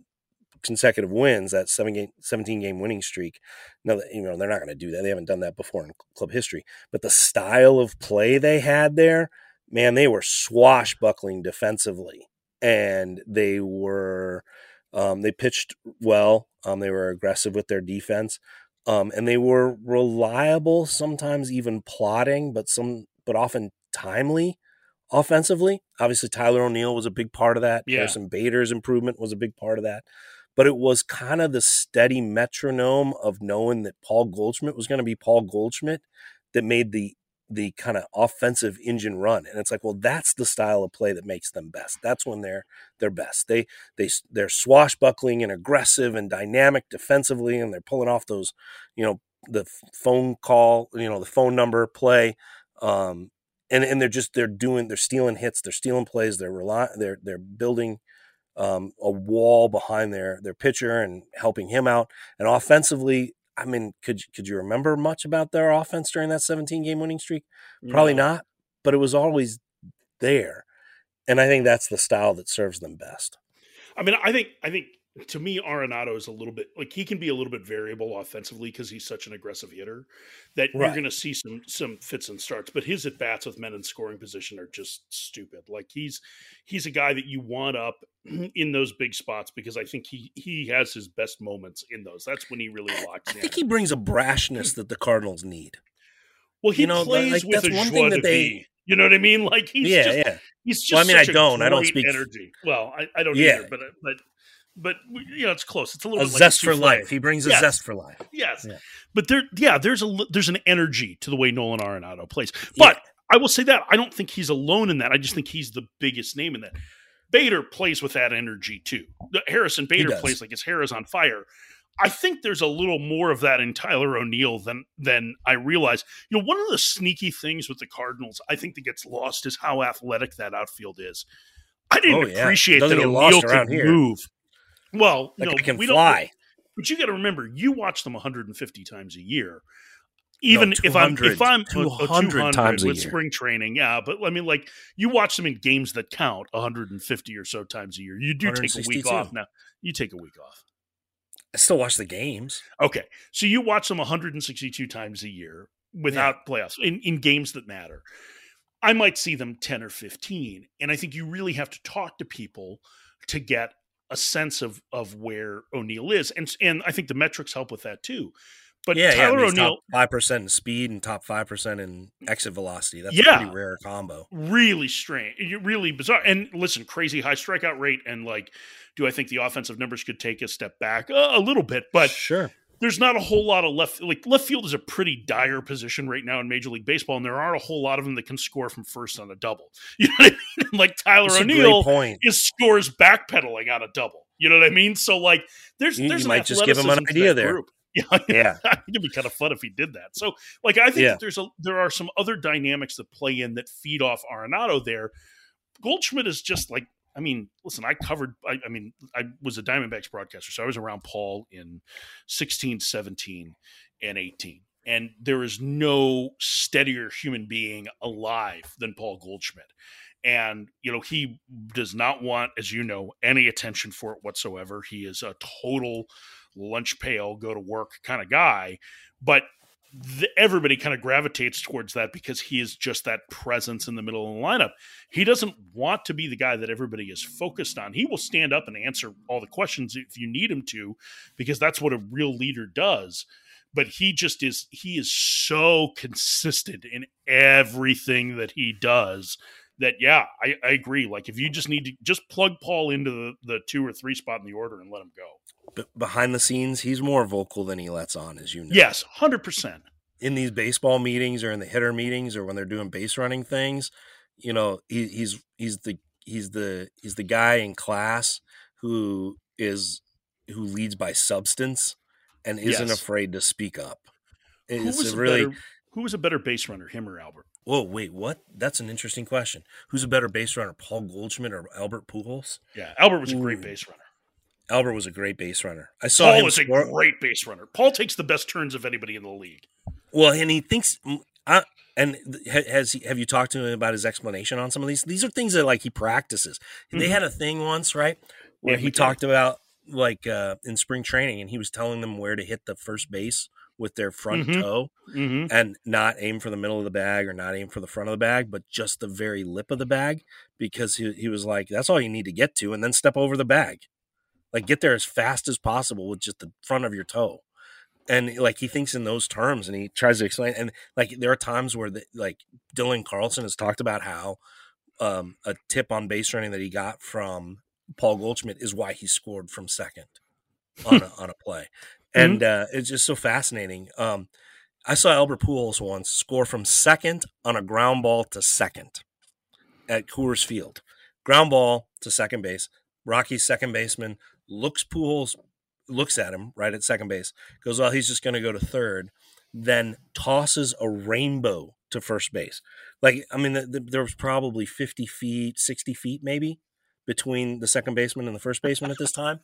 consecutive wins, that seven game, 17 game winning streak. No, you know, they're not going to do that. They haven't done that before in club history. But the style of play they had there, man, they were swashbuckling defensively, and they were um, they pitched well. Um, they were aggressive with their defense, um, and they were reliable. Sometimes even plotting, but some, but often timely offensively. Obviously, Tyler O'Neill was a big part of that. Yeah. Harrison Bader's improvement was a big part of that. But it was kind of the steady metronome of knowing that Paul Goldschmidt was going to be Paul Goldschmidt that made the the kind of offensive engine run. And it's like, well, that's the style of play that makes them best. That's when they're they're best. They they they're swashbuckling and aggressive and dynamic defensively, and they're pulling off those, you know, the phone call, you know, the phone number play, um, and and they're just they're doing they're stealing hits, they're stealing plays, they're rely they're they're building um, a wall behind their their pitcher and helping him out. And offensively, I mean, could could you remember much about their offense during that 17 game winning streak? Probably no. not, but it was always there. And I think that's the style that serves them best. I mean, I think I think to me, Arenado is a little bit like he can be a little bit variable offensively because he's such an aggressive hitter that right. you're going to see some some fits and starts. But his at bats with men in scoring position are just stupid. Like he's he's a guy that you want up in those big spots because I think he he has his best moments in those. That's when he really locks I, I think he brings a brashness that the Cardinals need. Well, he you know, plays like, with a one thing that they. You know what I mean? Like he's yeah, just, yeah. He's just. Well, I mean, I don't. I don't speak energy. Well, I, I don't yeah. either. But uh, but but you know it's close. It's a little a zest like for life. He brings a yes. zest for life. Yes, yeah. but there, yeah, there's a there's an energy to the way Nolan Arenado plays. But yeah. I will say that I don't think he's alone in that. I just think he's the biggest name in that. Bader plays with that energy too. Harrison Bader plays like his hair is on fire. I think there's a little more of that in Tyler O'Neill than than I realize. You know, one of the sneaky things with the Cardinals, I think that gets lost is how athletic that outfield is. I didn't oh, yeah. appreciate that O'Neill could here. move. Well, like no, can we fly. Don't, but you got to remember, you watch them 150 times a year. Even no, if I'm if I'm 200, 200 times with spring training, yeah. But I mean, like you watch them in games that count 150 or so times a year. You do take a week off now. You take a week off. I still watch the games. Okay, so you watch them 162 times a year without yeah. playoffs in, in games that matter. I might see them 10 or 15, and I think you really have to talk to people to get a sense of of where O'Neill is, and and I think the metrics help with that too. But yeah, Tyler yeah, O'Neill, five percent in speed and top five percent in exit velocity. That's yeah, a pretty rare combo. Really strange, really bizarre. And listen, crazy high strikeout rate, and like, do I think the offensive numbers could take a step back uh, a little bit? But sure, there's not a whole lot of left like left field is a pretty dire position right now in Major League Baseball, and there aren't a whole lot of them that can score from first on a double. You know what I mean? Like Tyler O'Neill is scores backpedaling on a double. You know what I mean? So like there's you, there's you might just give him an idea there. Group. Yeah, yeah. It'd be kind of fun if he did that. So, like, I think yeah. there's a there are some other dynamics that play in that feed off Arenado there. Goldschmidt is just like I mean, listen, I covered, I, I, mean, I was a Diamondbacks broadcaster, so I was around Paul in 16, 17, and 18. And there is no steadier human being alive than Paul Goldschmidt. And, you know, he does not want, as you know, any attention for it whatsoever. He is a total lunch pail, go to work kind of guy. But the, everybody kind of gravitates towards that because he is just that presence in the middle of the lineup. He doesn't want to be the guy that everybody is focused on. He will stand up and answer all the questions if you need him to, because that's what a real leader does. But he just is, he is so consistent in everything that he does that, yeah, I, I agree. Like, if you just need to just plug Paul into the, the two or three spot in the order and let him go behind the scenes, he's more vocal than he lets on, as you know. Yes, hundred percent. In these baseball meetings or in the hitter meetings or when they're doing base running things, you know, he, he's he's the he's the he's the guy in class who is who leads by substance and isn't yes. afraid to speak up. It's who was really better, who was a better base runner, him or Albert? Whoa, wait, what? That's an interesting question. Who's a better base runner, Paul Goldschmidt or Albert Pujols? Yeah, Albert was a great base runner. Albert was a great base runner. I saw Paul was a great base runner. Paul takes the best turns of anybody in the league. Well, and he thinks. I, and has he, have you talked to him about his explanation on some of these? These are things that like he practices. Mm-hmm. They had a thing once, right, where yeah, he talked about like uh, in spring training, and he was telling them where to hit the first base with their front mm-hmm. toe, mm-hmm. and not aim for the middle of the bag or not aim for the front of the bag, but just the very lip of the bag, because he he was like, that's all you need to get to, and then step over the bag. Like get there as fast as possible with just the front of your toe. And like he thinks in those terms and he tries to explain and like there are times where the, like Dylan Carlson has talked about how um, a tip on base running that he got from Paul Goldschmidt is why he scored from second on a, on a play. And mm-hmm. uh, it's just so fascinating. Um, I saw Albert Pujols once score from second on a ground ball to second at Coors Field. Ground ball to second base. Rocky's second baseman looks Pujols looks at him right at second base, goes, "Well, he's just going to go to third, then tosses a rainbow to first base. Like, I mean, the, the, there was probably 50 feet, 60 feet maybe between the second baseman and the first baseman at this time.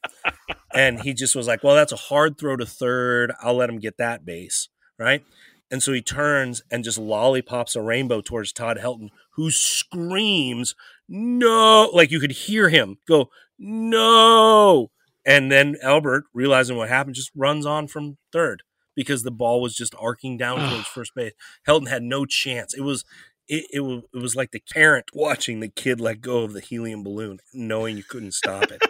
And he just was like, well, that's a hard throw to third. I'll let him get that base. Right. And so he turns and just lollipops a rainbow towards Todd Helton, who screams, no, like you could hear him go, no. And then Albert, realizing what happened, just runs on from third because the ball was just arcing down towards first base. Helton had no chance. It was it, it was it was like the parent watching the kid let go of the helium balloon, knowing you couldn't stop it.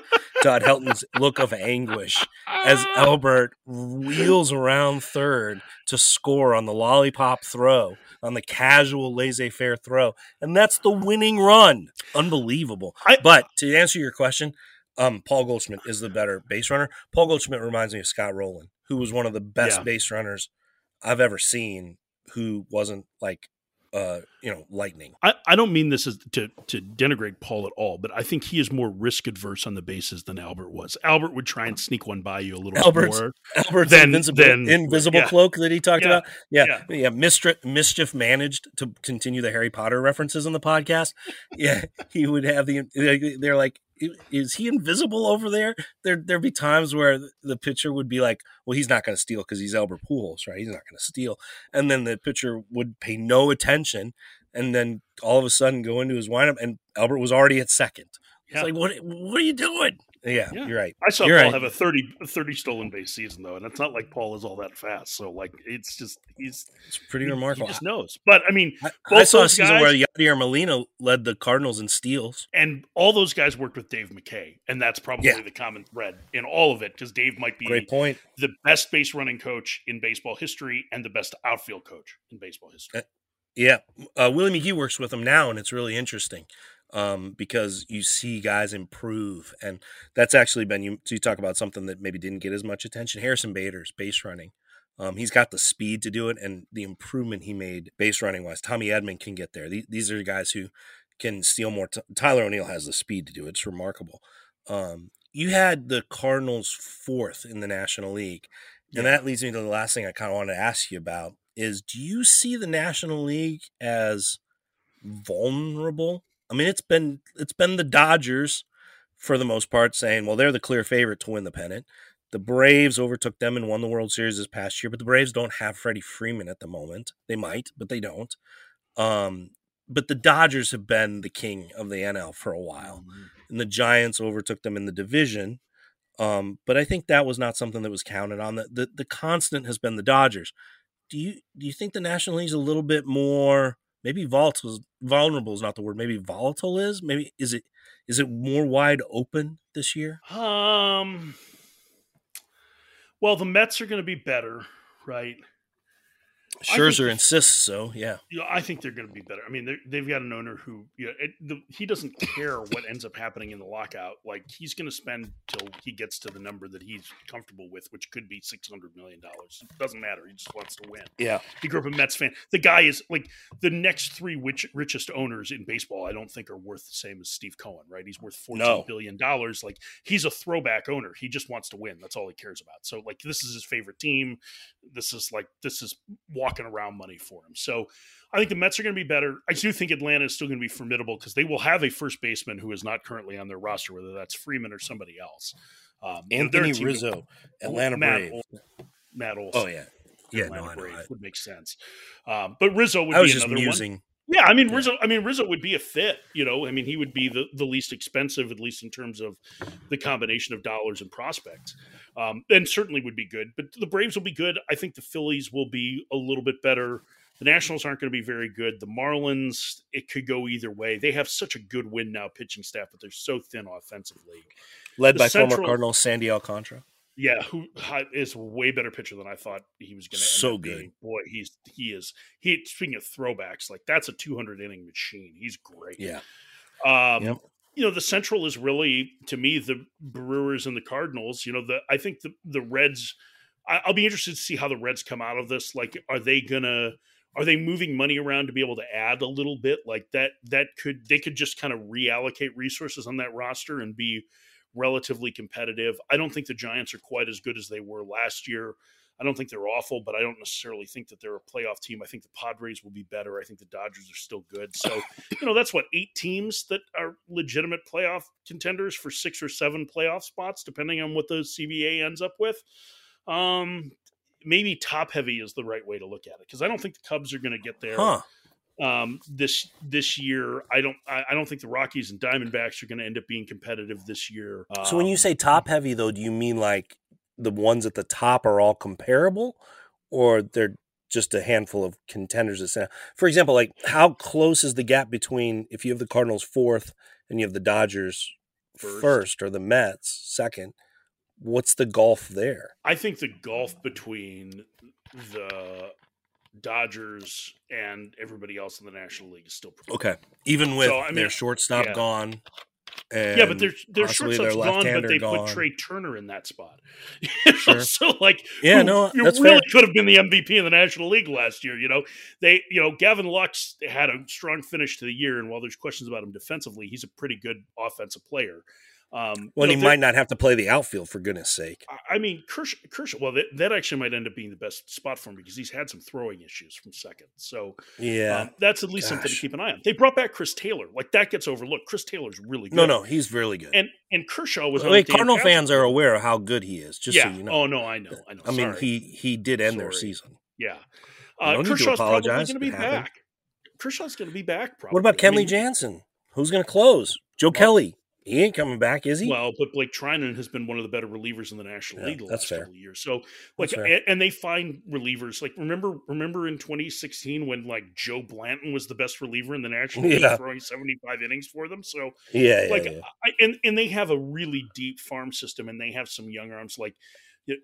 Todd Helton's look of anguish as Albert wheels around third to score on the lollipop throw, on the casual laissez-faire throw, and that's the winning run. Unbelievable. I, but to answer your question, um, Paul Goldschmidt is the better base runner. Paul Goldschmidt reminds me of Scott Rolen, who was one of the best yeah. base runners I've ever seen, who wasn't like uh, you know, lightning. I, I don't mean this as to to denigrate Paul at all, but I think he is more risk adverse on the bases than Albert was. Albert would try and sneak one by you a little Albert's, more. Albert's than, invincible, than, invisible yeah. cloak that he talked yeah. about. Yeah, yeah, yeah. Mischief, mischief managed to continue the Harry Potter references in the podcast. Yeah, he would have the. They're like is he invisible over there? There there'd be times where the pitcher would be like, "Well, he's not going to steal because he's Albert Pujols, right? He's not going to steal." And then the pitcher would pay no attention, and then all of a sudden go into his windup, and Albert was already at second. Yeah. It's like, what what are you doing? Yeah, yeah, you're right. I saw you're Paul right. have a 30, 30 stolen base season though, and it's not like Paul is all that fast. So like, it's just he's it's pretty he, remarkable. He just knows. But I mean, I, I saw a season guys, where Yadier Molina led the Cardinals in steals, and all those guys worked with Dave McKay, and that's probably yeah. the common thread in all of it because Dave might be great point, the best base running coach in baseball history and the best outfield coach in baseball history. Uh, yeah, uh, Willie McGee works with him now, and it's really interesting um, because you see guys improve, and that's actually been you. You talk about something that maybe didn't get as much attention. Harrison Bader's base running. Um, he's got the speed to do it, and the improvement he made base running wise. Tommy Edman can get there. These, these are guys who can steal more. T- Tyler O'Neill has the speed to do it. It's remarkable. Um, you had the Cardinals fourth in the National League, and that leads me to the last thing I kind of want to ask you about: is do you see the National League as vulnerable I mean, it's been it's been the Dodgers for the most part saying, well, they're the clear favorite to win the pennant. The Braves overtook them and won the World Series this past year, but the Braves don't have Freddie Freeman at the moment. They might, but they don't. Um, but the Dodgers have been the king of the NL for a while, mm-hmm. and the Giants overtook them in the division. Um, but I think that was not something that was counted on. The, the the constant has been the Dodgers. Do you do you think the National League's a little bit more maybe volatile vulnerable is not the word maybe volatile is? Maybe is it is it more wide open this year? Um well the mets are going to be better right Scherzer insists so. Yeah, you know, I think they're going to be better. I mean, they've got an owner who, you know, it, the, he doesn't care what ends up happening in the lockout. Like he's going to spend till he gets to the number that he's comfortable with, which could be six hundred million dollars. Doesn't matter. He just wants to win. Yeah, he grew up a Mets fan. The guy is like the next three rich, richest owners in baseball. I don't think are worth the same as Steve Cohen. Right? He's worth fourteen no. billion dollars. Like he's a throwback owner. He just wants to win. That's all he cares about. So like this is his favorite team. This is like this is walking around money for him. So I think the Mets are going to be better. I do think Atlanta is still going to be formidable because they will have a first baseman who is not currently on their roster, whether that's Freeman or somebody else. Um, Anthony Rizzo, Atlanta Matt Brave. Matt Olson. Oh yeah, yeah, Atlanta no, Brave would make sense. Um, but Rizzo would I was be just another musing. one. Yeah, I mean Rizzo. I mean Rizzo would be a fit. You know, I mean he would be the, the least expensive, at least in terms of the combination of dollars and prospects, um, and certainly would be good. But the Braves will be good. I think the Phillies will be a little bit better. The Nationals aren't going to be very good. The Marlins, it could go either way. They have such a good win now pitching staff, but they're so thin offensively. Led the by Central, former Cardinal Sandy Alcantara. Yeah, who is a way better pitcher than I thought he was going to. So good, being. boy. He's he is he. Speaking of throwbacks, like that's a 200 inning machine. He's great. Yeah. Um, yep. You know, the Central is really to me the Brewers and the Cardinals. You know, the I think the the Reds. I, I'll be interested to see how the Reds come out of this. Like, are they gonna? Are they moving money around to be able to add a little bit like that? That could they could just kind of reallocate resources on that roster and be relatively competitive. I don't think the Giants are quite as good as they were last year. I don't think they're awful, but I don't necessarily think that they're a playoff team. I think the Padres will be better. I think the Dodgers are still good. So, you know, that's what eight teams that are legitimate playoff contenders for six or seven playoff spots, depending on what the CBA ends up with. Um, maybe top heavy is the right way to look at it because I don't think the Cubs are going to get there. Huh. Um, this this year, I don't I, I don't think the Rockies and Diamondbacks are going to end up being competitive this year. Um, So when you say top heavy, though, do you mean like the ones at the top are all comparable, or they're just a handful of contenders? That sound- For example, like how close is the gap between if you have the Cardinals fourth and you have the Dodgers First. first, or the Mets second? What's the gulf there? I think the gulf between the Dodgers and everybody else in the National League is still pretty Okay, even with So, I mean, their shortstop yeah. gone. And yeah, but their their shortstop's gone, but they gone. put Trea Turner in that spot. Sure. So like, Yeah, who- no, you really fair. could have been the MVP in the National League last year. You know, they, you know, Gavin Lux had a strong finish to the year, and while there's questions about him defensively, he's a pretty good offensive player. Um, Well, you he might not have to play the outfield for goodness sake. I- I mean, Kershaw, Kershaw well, that, that actually might end up being the best spot for him because he's had some throwing issues from second. So Yeah. um, that's at least something to keep an eye on. They brought back Chris Taylor. Like that gets overlooked. Chris Taylor's really good. no, no, he's really good. And and Kershaw was Wait, Cardinal fans are aware of how good he is. Just yeah. so you know. Oh no, I know. I know. I mean, Sorry. he he did end their season. yeah. Uh, don't need to Kershaw's probably going to be happened. back. Kershaw's going to be back. Probably. What about I Kenley mean, Jansen? Who's going to close? Joe Kelly. He ain't coming back, is he? Well, but Blake Treinen has been one of the better relievers in the National Yeah, League the that's last fair. couple of years. So, like, and, and they find relievers. Like, remember, remember in 2016 when like Joe Blanton was the best reliever in the National League, throwing 75 innings for them. So, yeah, yeah, like yeah. I, and and they have a really deep farm system and they have some young arms like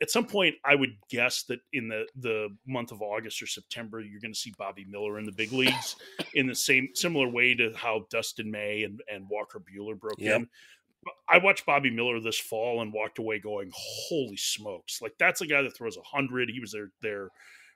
at some point i would guess that in the the month of august or september you're going to see bobby miller in the big leagues in the same similar way to how dustin may and, and walker buehler broke Yep. in I watched Bobby Miller this fall and walked away going, "Holy smokes!" Like that's a guy that throws a hundred. He was their their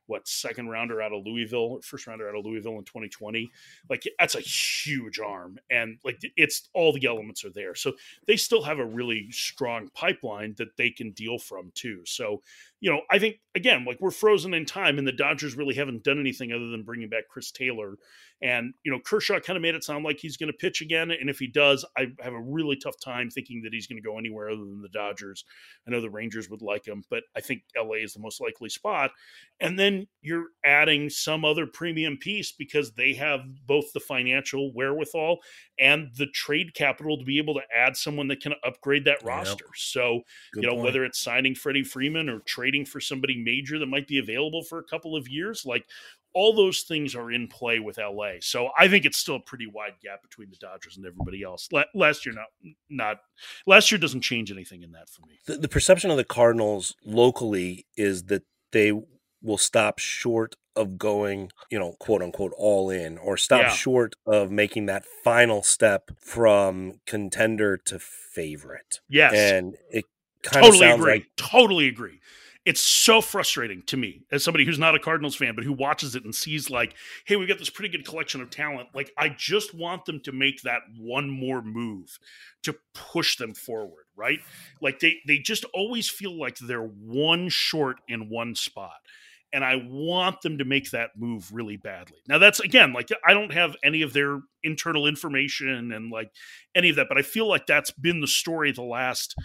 what second rounder out of Louisville, first rounder out of Louisville in 2020. Like that's a huge arm, and like it's all the elements are there. So they still have a really strong pipeline that they can deal from too. So you know, I think again, like we're frozen in time, and the Dodgers really haven't done anything other than bringing back Chris Taylor. And you know, Kershaw kind of made it sound like he's going to pitch again, and if he does, I have a really tough time thinking that he's going to go anywhere other than the Dodgers. I know the Rangers would like him, but I think LA is the most likely spot. And then you're adding some other premium piece because they have both the financial wherewithal and the trade capital to be able to add someone that can upgrade that Yep. roster. So Good you know, point. whether it's signing Freddie Freeman or trading for somebody major that might be available for a couple of years, like all those things are in play with LA. So I think it's still a pretty wide gap between the Dodgers and everybody else. La- Last year, not not last year doesn't change anything in that for me. the, the perception of the Cardinals locally is that they will stop short of going, you know, quote unquote, all in, or stop Yeah. short of making that final step from contender to favorite. Yes, And it kind of totally sounds agree. like totally agree. It's so frustrating to me as somebody who's not a Cardinals fan, but who watches it and sees like, hey, we've got this pretty good collection of talent. Like, I just want them to make that one more move to push them forward, right? Like they they just always feel like they're one short in one spot. And I want them to make that move really badly. Now that's again like I don't have any of their internal information and like any of that, but I feel like that's been the story the last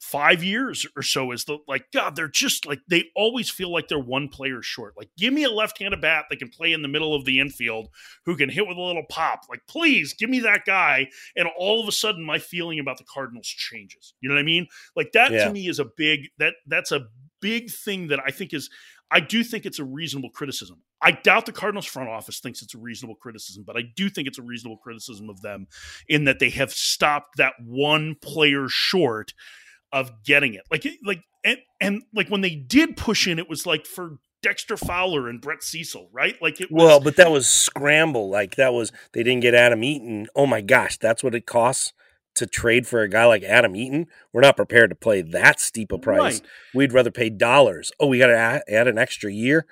five years or so is the like god they're just like they always feel like they're one player short. Like give me a left-handed bat that can play in the middle of the infield who can hit with a little pop. Like please give me that guy. And all of a sudden my feeling about the cardinals changes. You know what i mean? Like that Yeah. to me is a big that that's a big thing that i think is i do think it's a reasonable criticism. I doubt the cardinals front office thinks it's a reasonable criticism but i do think it's a reasonable criticism of them in that they have stopped that one player short of getting it. Like like and, and like when they did push in, it was like for Dexter Fowler and Brett Cecil, right? Like it was well, but that was scramble. Like that was they didn't get Adam Eaton. Oh my gosh, that's what it costs to trade for a guy like Adam Eaton. We're not prepared to play that steep a price. Right. We'd rather pay dollars. Oh, we got to add, add an extra year.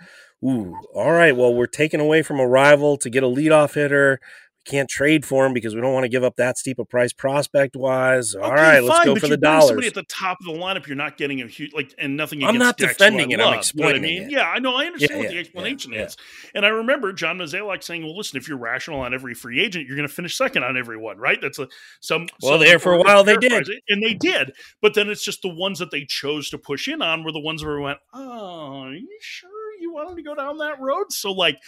Ooh, all right. Well, we're taking away from a rival to get a leadoff hitter. Can't trade for him because we don't want to give up that steep a price prospect wise. All Okay, right, let's go but for the dollars. Somebody at the top of the lineup, you're not getting a huge like, and nothing. I'm not Dex, defending it, I I'm love, you know I explaining mean? it. Yeah, I know. I understand Yeah, what yeah, the explanation yeah. is, and I remember John Mozeliak saying, "Well, listen, if you're rational on every free agent, you're going to finish second on every one, right?" That's a some. Well, some there for a while they did. and they did. But then it's just the ones that they chose to push in on were the ones where we went, "Oh, are you sure you wanted to go down that road?" So, like,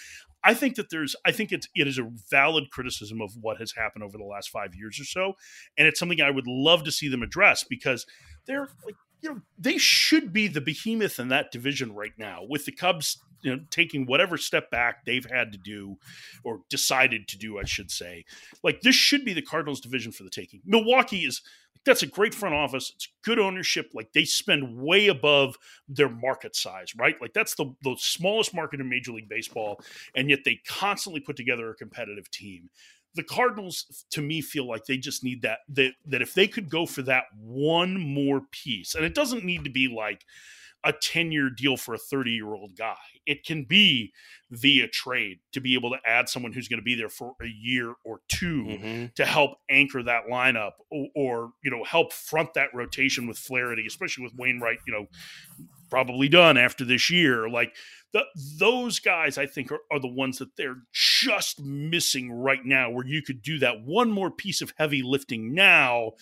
I think that there's, I think it's, it is a valid criticism of what has happened over the last five years or so, and it's something I would love to see them address because they're like, you know, they should be the behemoth in that division right now, with the Cubs, you know, taking whatever step back they've had to do, or decided to do, I should say. Like this should be the Cardinals division for the taking. Milwaukee is that's a great front office. It's good ownership. Like they spend way above their market size, right? Like that's the the smallest market in Major League Baseball, and yet they constantly put together a competitive team. The Cardinals, to me, feel like they just need that that that if they could go for that one more piece, and it doesn't need to be like a 10 year deal for a 30 year old guy. It can be via trade to be able to add someone who's going to be there for a year or 2 Mhm. to help anchor that lineup or, or you know help front that rotation with Flaherty, especially with Wainwright, you know, probably done after this year. Like the, those guys, I think, are, are the ones that they're just missing right now, where you could do that one more piece of heavy lifting now,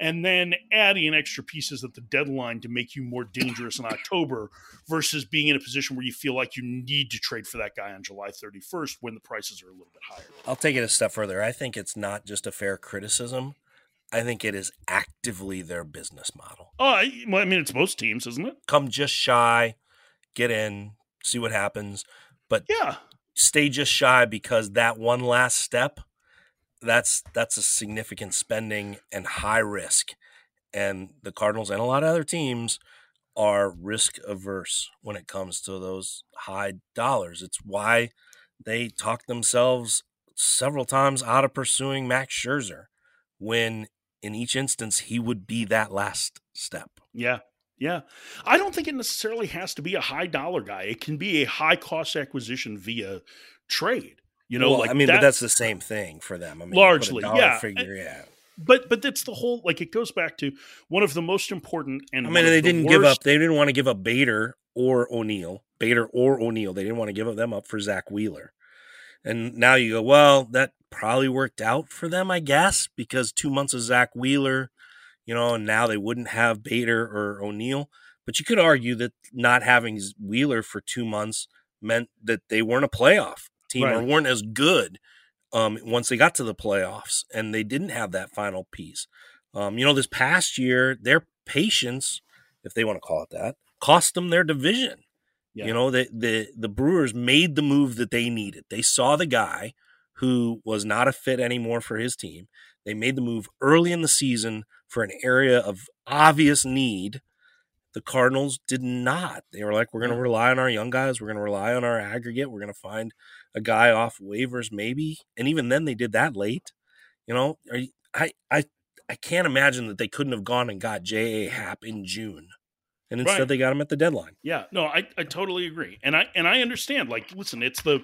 and then adding extra pieces at the deadline to make you more dangerous in October, versus being in a position where you feel like you need to trade for that guy on July 31st when the prices are a little bit higher. I'll take it a step further. I think it's not just a fair criticism. I think it is actively their business model. Oh, I, well, I mean, it's most teams, isn't it? Come just shy, get in, see what happens, but Yeah. stay just shy because that one last step, that's that's a significant spending and high risk. And the Cardinals and a lot of other teams are risk averse when it comes to those high dollars. It's why they talk themselves several times out of pursuing Max Scherzer when in each instance he would be that last step. Yeah. Yeah. I don't think it necessarily has to be a high dollar guy. It can be a high cost acquisition via trade. You know, Well, like I mean, that- but that's the same thing for them. I mean, you put a Largely, yeah. Figure, yeah. but but that's the whole like it goes back to one of the most important and I mean, they didn't give up. They didn't want to give up Bader or O'Neill. Bader or O'Neill. They didn't want to give them up for Zack Wheeler. And now you go, well, that probably worked out for them, I guess, because two months of Zack Wheeler, you know, and now they wouldn't have Bader or O'Neill. But you could argue that not having Wheeler for two months meant that they weren't a playoff team or weren't as good um, once they got to the playoffs, and they didn't have that final piece. Um, you know, this past year, their patience, if they want to call it that, cost them their division. Yeah. You know, the, the the Brewers made the move that they needed. They saw the guy who was not a fit anymore for his team. They made the move early in the season for an area of obvious need. The Cardinals did not. They were like, we're going to rely on our young guys. We're going to rely on our aggregate. We're going to find a guy off waivers, maybe. And even then, they did that late. You know, are you, I I I can't imagine that they couldn't have gone and got J. A. Happ in June, and instead Right. they got him at the deadline. Yeah, no, I, I totally agree, and I and I understand. Like, listen, it's the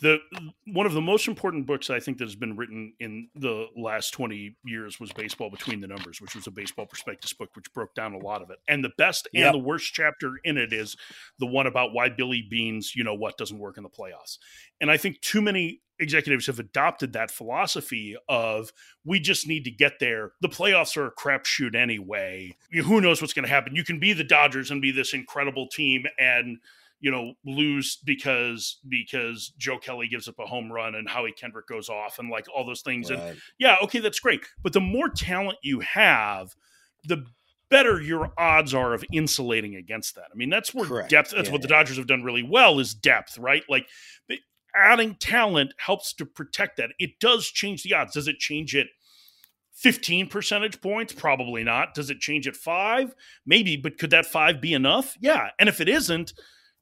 the one of the most important books I think that has been written in the last twenty years was Baseball Between the Numbers, which was a baseball prospectus book, which broke down a lot of it. And the best and Yep. the worst chapter in it is the one about why Billy Beane's, you know, what doesn't work in the playoffs. And I think too many executives have adopted that philosophy of we just need to get there. The playoffs are a crapshoot anyway. Who knows what's going to happen? You can be the Dodgers and be this incredible team and you know lose because because Joe Kelly gives up a home run and Howie Kendrick goes off and like all those things. And yeah, okay, that's great. But the more talent you have, the better your odds are of insulating against that. I mean, that's where Correct. depth. That's Yeah, what the. Dodgers have done really well is depth, right? Like adding talent helps to protect that. It does change the odds. Does it change it? 15 percentage points? Probably not. Does it change at five? Maybe, but could that five be enough? Yeah. And if it isn't,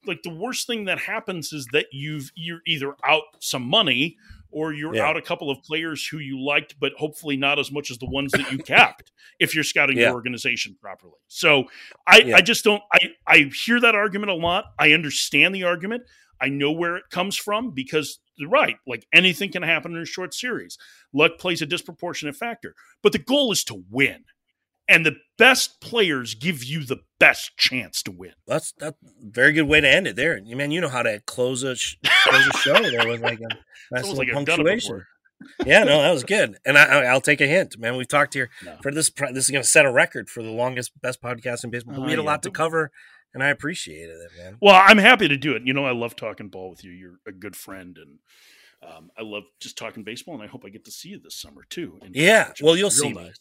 like the worst thing that happens is that you've you're either out some money or you're Yeah. out a couple of players who you liked, but hopefully not as much as the ones that you capped if you're scouting Yeah. your organization properly. So I, Yeah. I just don't I, I hear that argument a lot. I understand the argument. I know where it comes from because right. Like anything can happen in a short series. Luck plays a disproportionate factor, but the goal is to win. And the best players give you the best chance to win. That's a very good way to end it there. Man, you know how to close a sh- close a show there with like a nice little like I've done it punctuation. yeah, no, that was good. And I, I- I'll take a hint, man. We've talked here No. for this. This is going to set a record for the longest, best podcast in baseball. We had a lot to cover, and I appreciated it, man. Well, I'm happy to do it. You know, I love talking ball with you. You're a good friend, and um, I love just talking baseball. And I hope I get to see you this summer too. Yeah, well, you'll see me.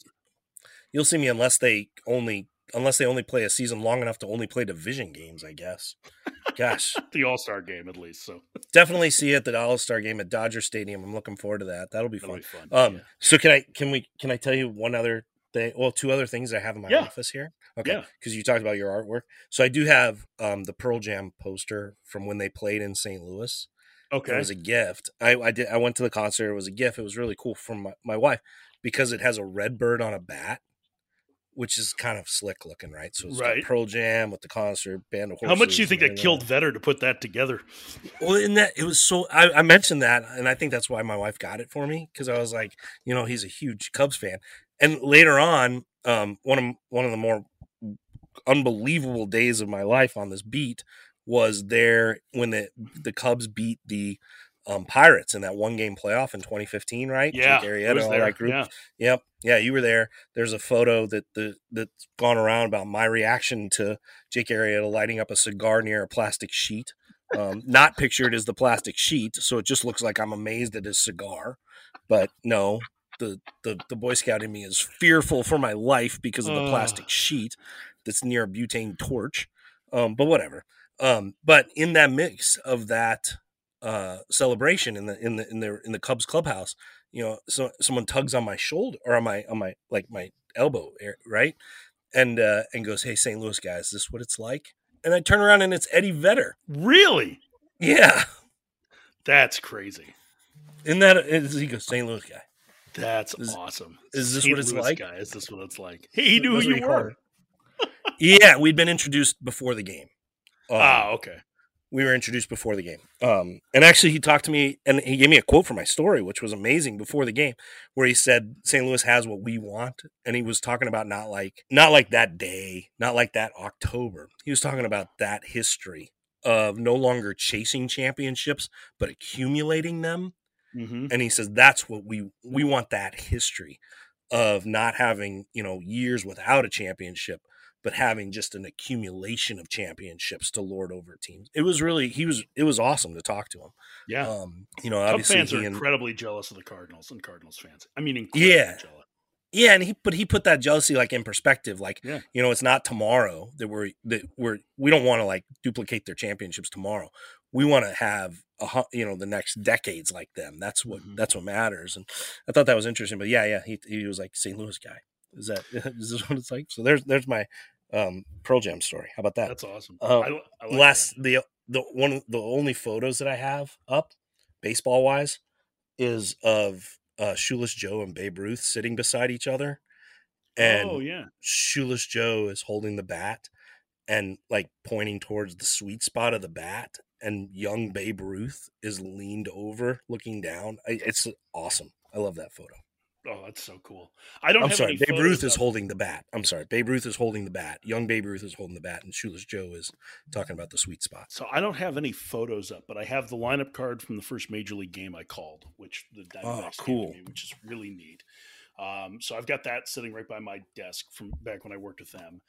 You'll see me unless they only unless they only play a season long enough to only play division games. I guess. Gosh, The All Star game, at least. So definitely see at the All Star game at Dodger Stadium. I'm looking forward to that. That'll be that'll fun. be fun. Um, yeah. so can I can we can I tell you one other thing? Well, two other things I have in my Yeah. office here. Okay, Yeah. because you talked about your artwork. So I do have um the Pearl Jam poster from when they played in St. Louis. Okay, it was a gift. I, I did. I went to the concert. It was a gift. It was really cool from my, my wife because it has a red bird on a bat, which is kind of slick looking, right? So it's got Right. Pearl Jam with the concert band of horses. How much do you think that killed Vedder to put that together? Well, in that it was so I, I mentioned that, and I think that's why my wife got it for me because I was like, you know, he's a huge Cubs fan. And later on, um, one of one of the more unbelievable days of my life on this beat was there when the the Cubs beat the um, Pirates in that one game playoff in 2015, right? Yeah, Jake Arrieta, was all there. that group. Yeah. Yep. Yeah, you were there. There's a photo that the that's gone around about my reaction to Jake Arrieta lighting up a cigar near a plastic sheet. Um, not pictured as the plastic sheet, so it just looks like I'm amazed at his cigar. But no, the the, the Boy Scout in me is fearful for my life because of the Ugh. plastic sheet that's near a butane torch. Um, but whatever. Um, but in that mix of that uh, celebration in the in the in the in the Cubs clubhouse, you know, so someone tugs on my shoulder or on my on my like my elbow, right, and uh, and goes, "Hey, St. Louis guys, is this what it's like?" And I turn around and it's Eddie Vedder. Really? Yeah, That's crazy. in that is he goes St. Louis guy. That's Is- awesome. is this St. what it's Louis like? Guy, is this what it's like? Hey, he knew That's who you were. yeah, we'd been introduced before the game. Um, Ah, okay. We were introduced before the game. Um, and actually, he talked to me and he gave me a quote for my story, which was amazing before the game, where he said St. Louis has what we want, and he was talking about not like not like that day, not like that October. He was talking about that history of no longer chasing championships but accumulating them. hmm And he says that's what we we want that history of not having you know years without a championship but having just an accumulation of championships to lord over teams it was really he was it was awesome to talk to him Yeah. um you know Cub obviously fans are and, incredibly jealous of the Cardinals and Cardinals fans. I mean, incredibly Yeah. jealous. yeah and he but he put that jealousy like in perspective like Yeah. you know it's not tomorrow that we're that we're we don't want to like duplicate their championships tomorrow we want to have a you know the next decades like them that's what Mhm. that's what matters and i thought that was interesting but yeah yeah he, he was like st louis guy is that is this what it's like so there's there's my um pearl jam story how about that That's awesome. Uh, I, I like last that. the the one of the only photos that I have up baseball wise is of uh Shoeless Joe and Babe Ruth sitting beside each other and oh yeah. Shoeless Joe is holding the bat and like pointing towards the sweet spot of the bat and young Babe Ruth is leaned over looking down I, it's awesome I love that photo Oh, that's so cool. I don't. I'm have sorry any Babe Ruth is holding the bat I'm sorry Babe Ruth is holding the bat young Babe Ruth is holding the bat and Shoeless Joe is talking about the sweet spot So I don't have any photos up, but I have the lineup card from the first major league game I called, which the oh, Diamondbacks Oh, gave cool. me, which is really neat. Um, so I've got that sitting right by my desk from back when I worked with them.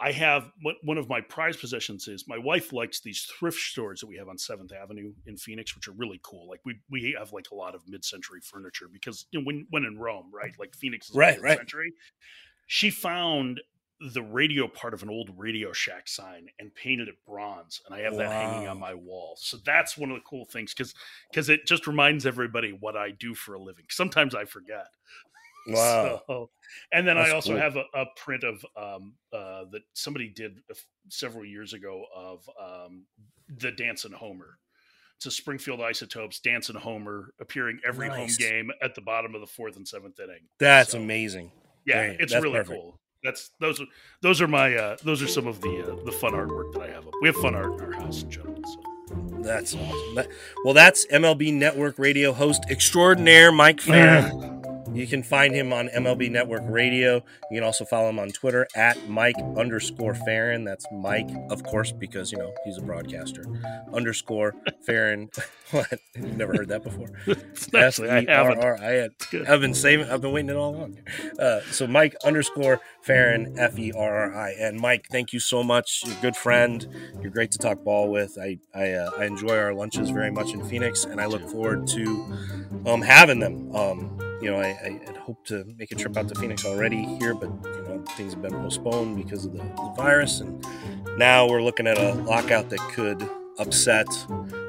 I have one of my prized possessions is my wife likes these thrift stores that we have on Seventh Avenue in Phoenix, which are really cool. Like we we have like a lot of mid-century furniture because you know, when when in Rome, right? Like Phoenix is Right, right. mid-century. She found the radio part of an old Radio Shack sign and painted it bronze, and I have that hanging on my wall. So that's one of the cool things because because it just reminds everybody what I do for a living. Sometimes I forget. wow So, and then I also cool. have a, a print of um, uh, that somebody did several years ago of um, the Dancing Homer. It's a Springfield Isotopes Dance Dancing Homer appearing every home game at the bottom of the fourth and seventh inning. That's So, amazing. Yeah, Great. it's really perfect. cool. That's those are those are my uh, those are some of the uh, the fun artwork that I have. up. We have fun art in our house, gentlemen. So. That's awesome. That, well, that's MLB Network Radio host extraordinaire Mike Ferrin. You can find him on MLB Network Radio. You can also follow him on Twitter at Mike underscore Ferrin. That's Mike, of course, because you know he's a broadcaster. Underscore Ferrin. what? You've never heard that before? Actually, I haven't. I had, I've been saving. I've been waiting it all along. Uh, so Mike underscore Ferrin F E R R I N. Mike, thank you so much. You're a good friend. You're great to talk ball with. I I, uh, I enjoy our lunches very much in Phoenix, and I look forward to um, having them. Um, you know, I, I had hoped to make a trip out to Phoenix already here, but you know, things have been postponed because of the, the virus, and now we're looking at a lockout that could upset,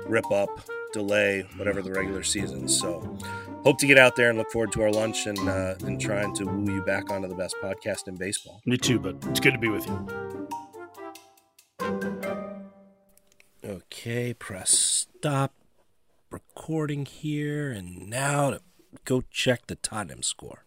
rip up, delay whatever the regular season. So, hope to get out there and look forward to our lunch and uh, and trying to woo you back onto the best podcast in baseball. Me too, but it's good to be with you. Okay, press stop recording here, and now to go check the Tottenham score.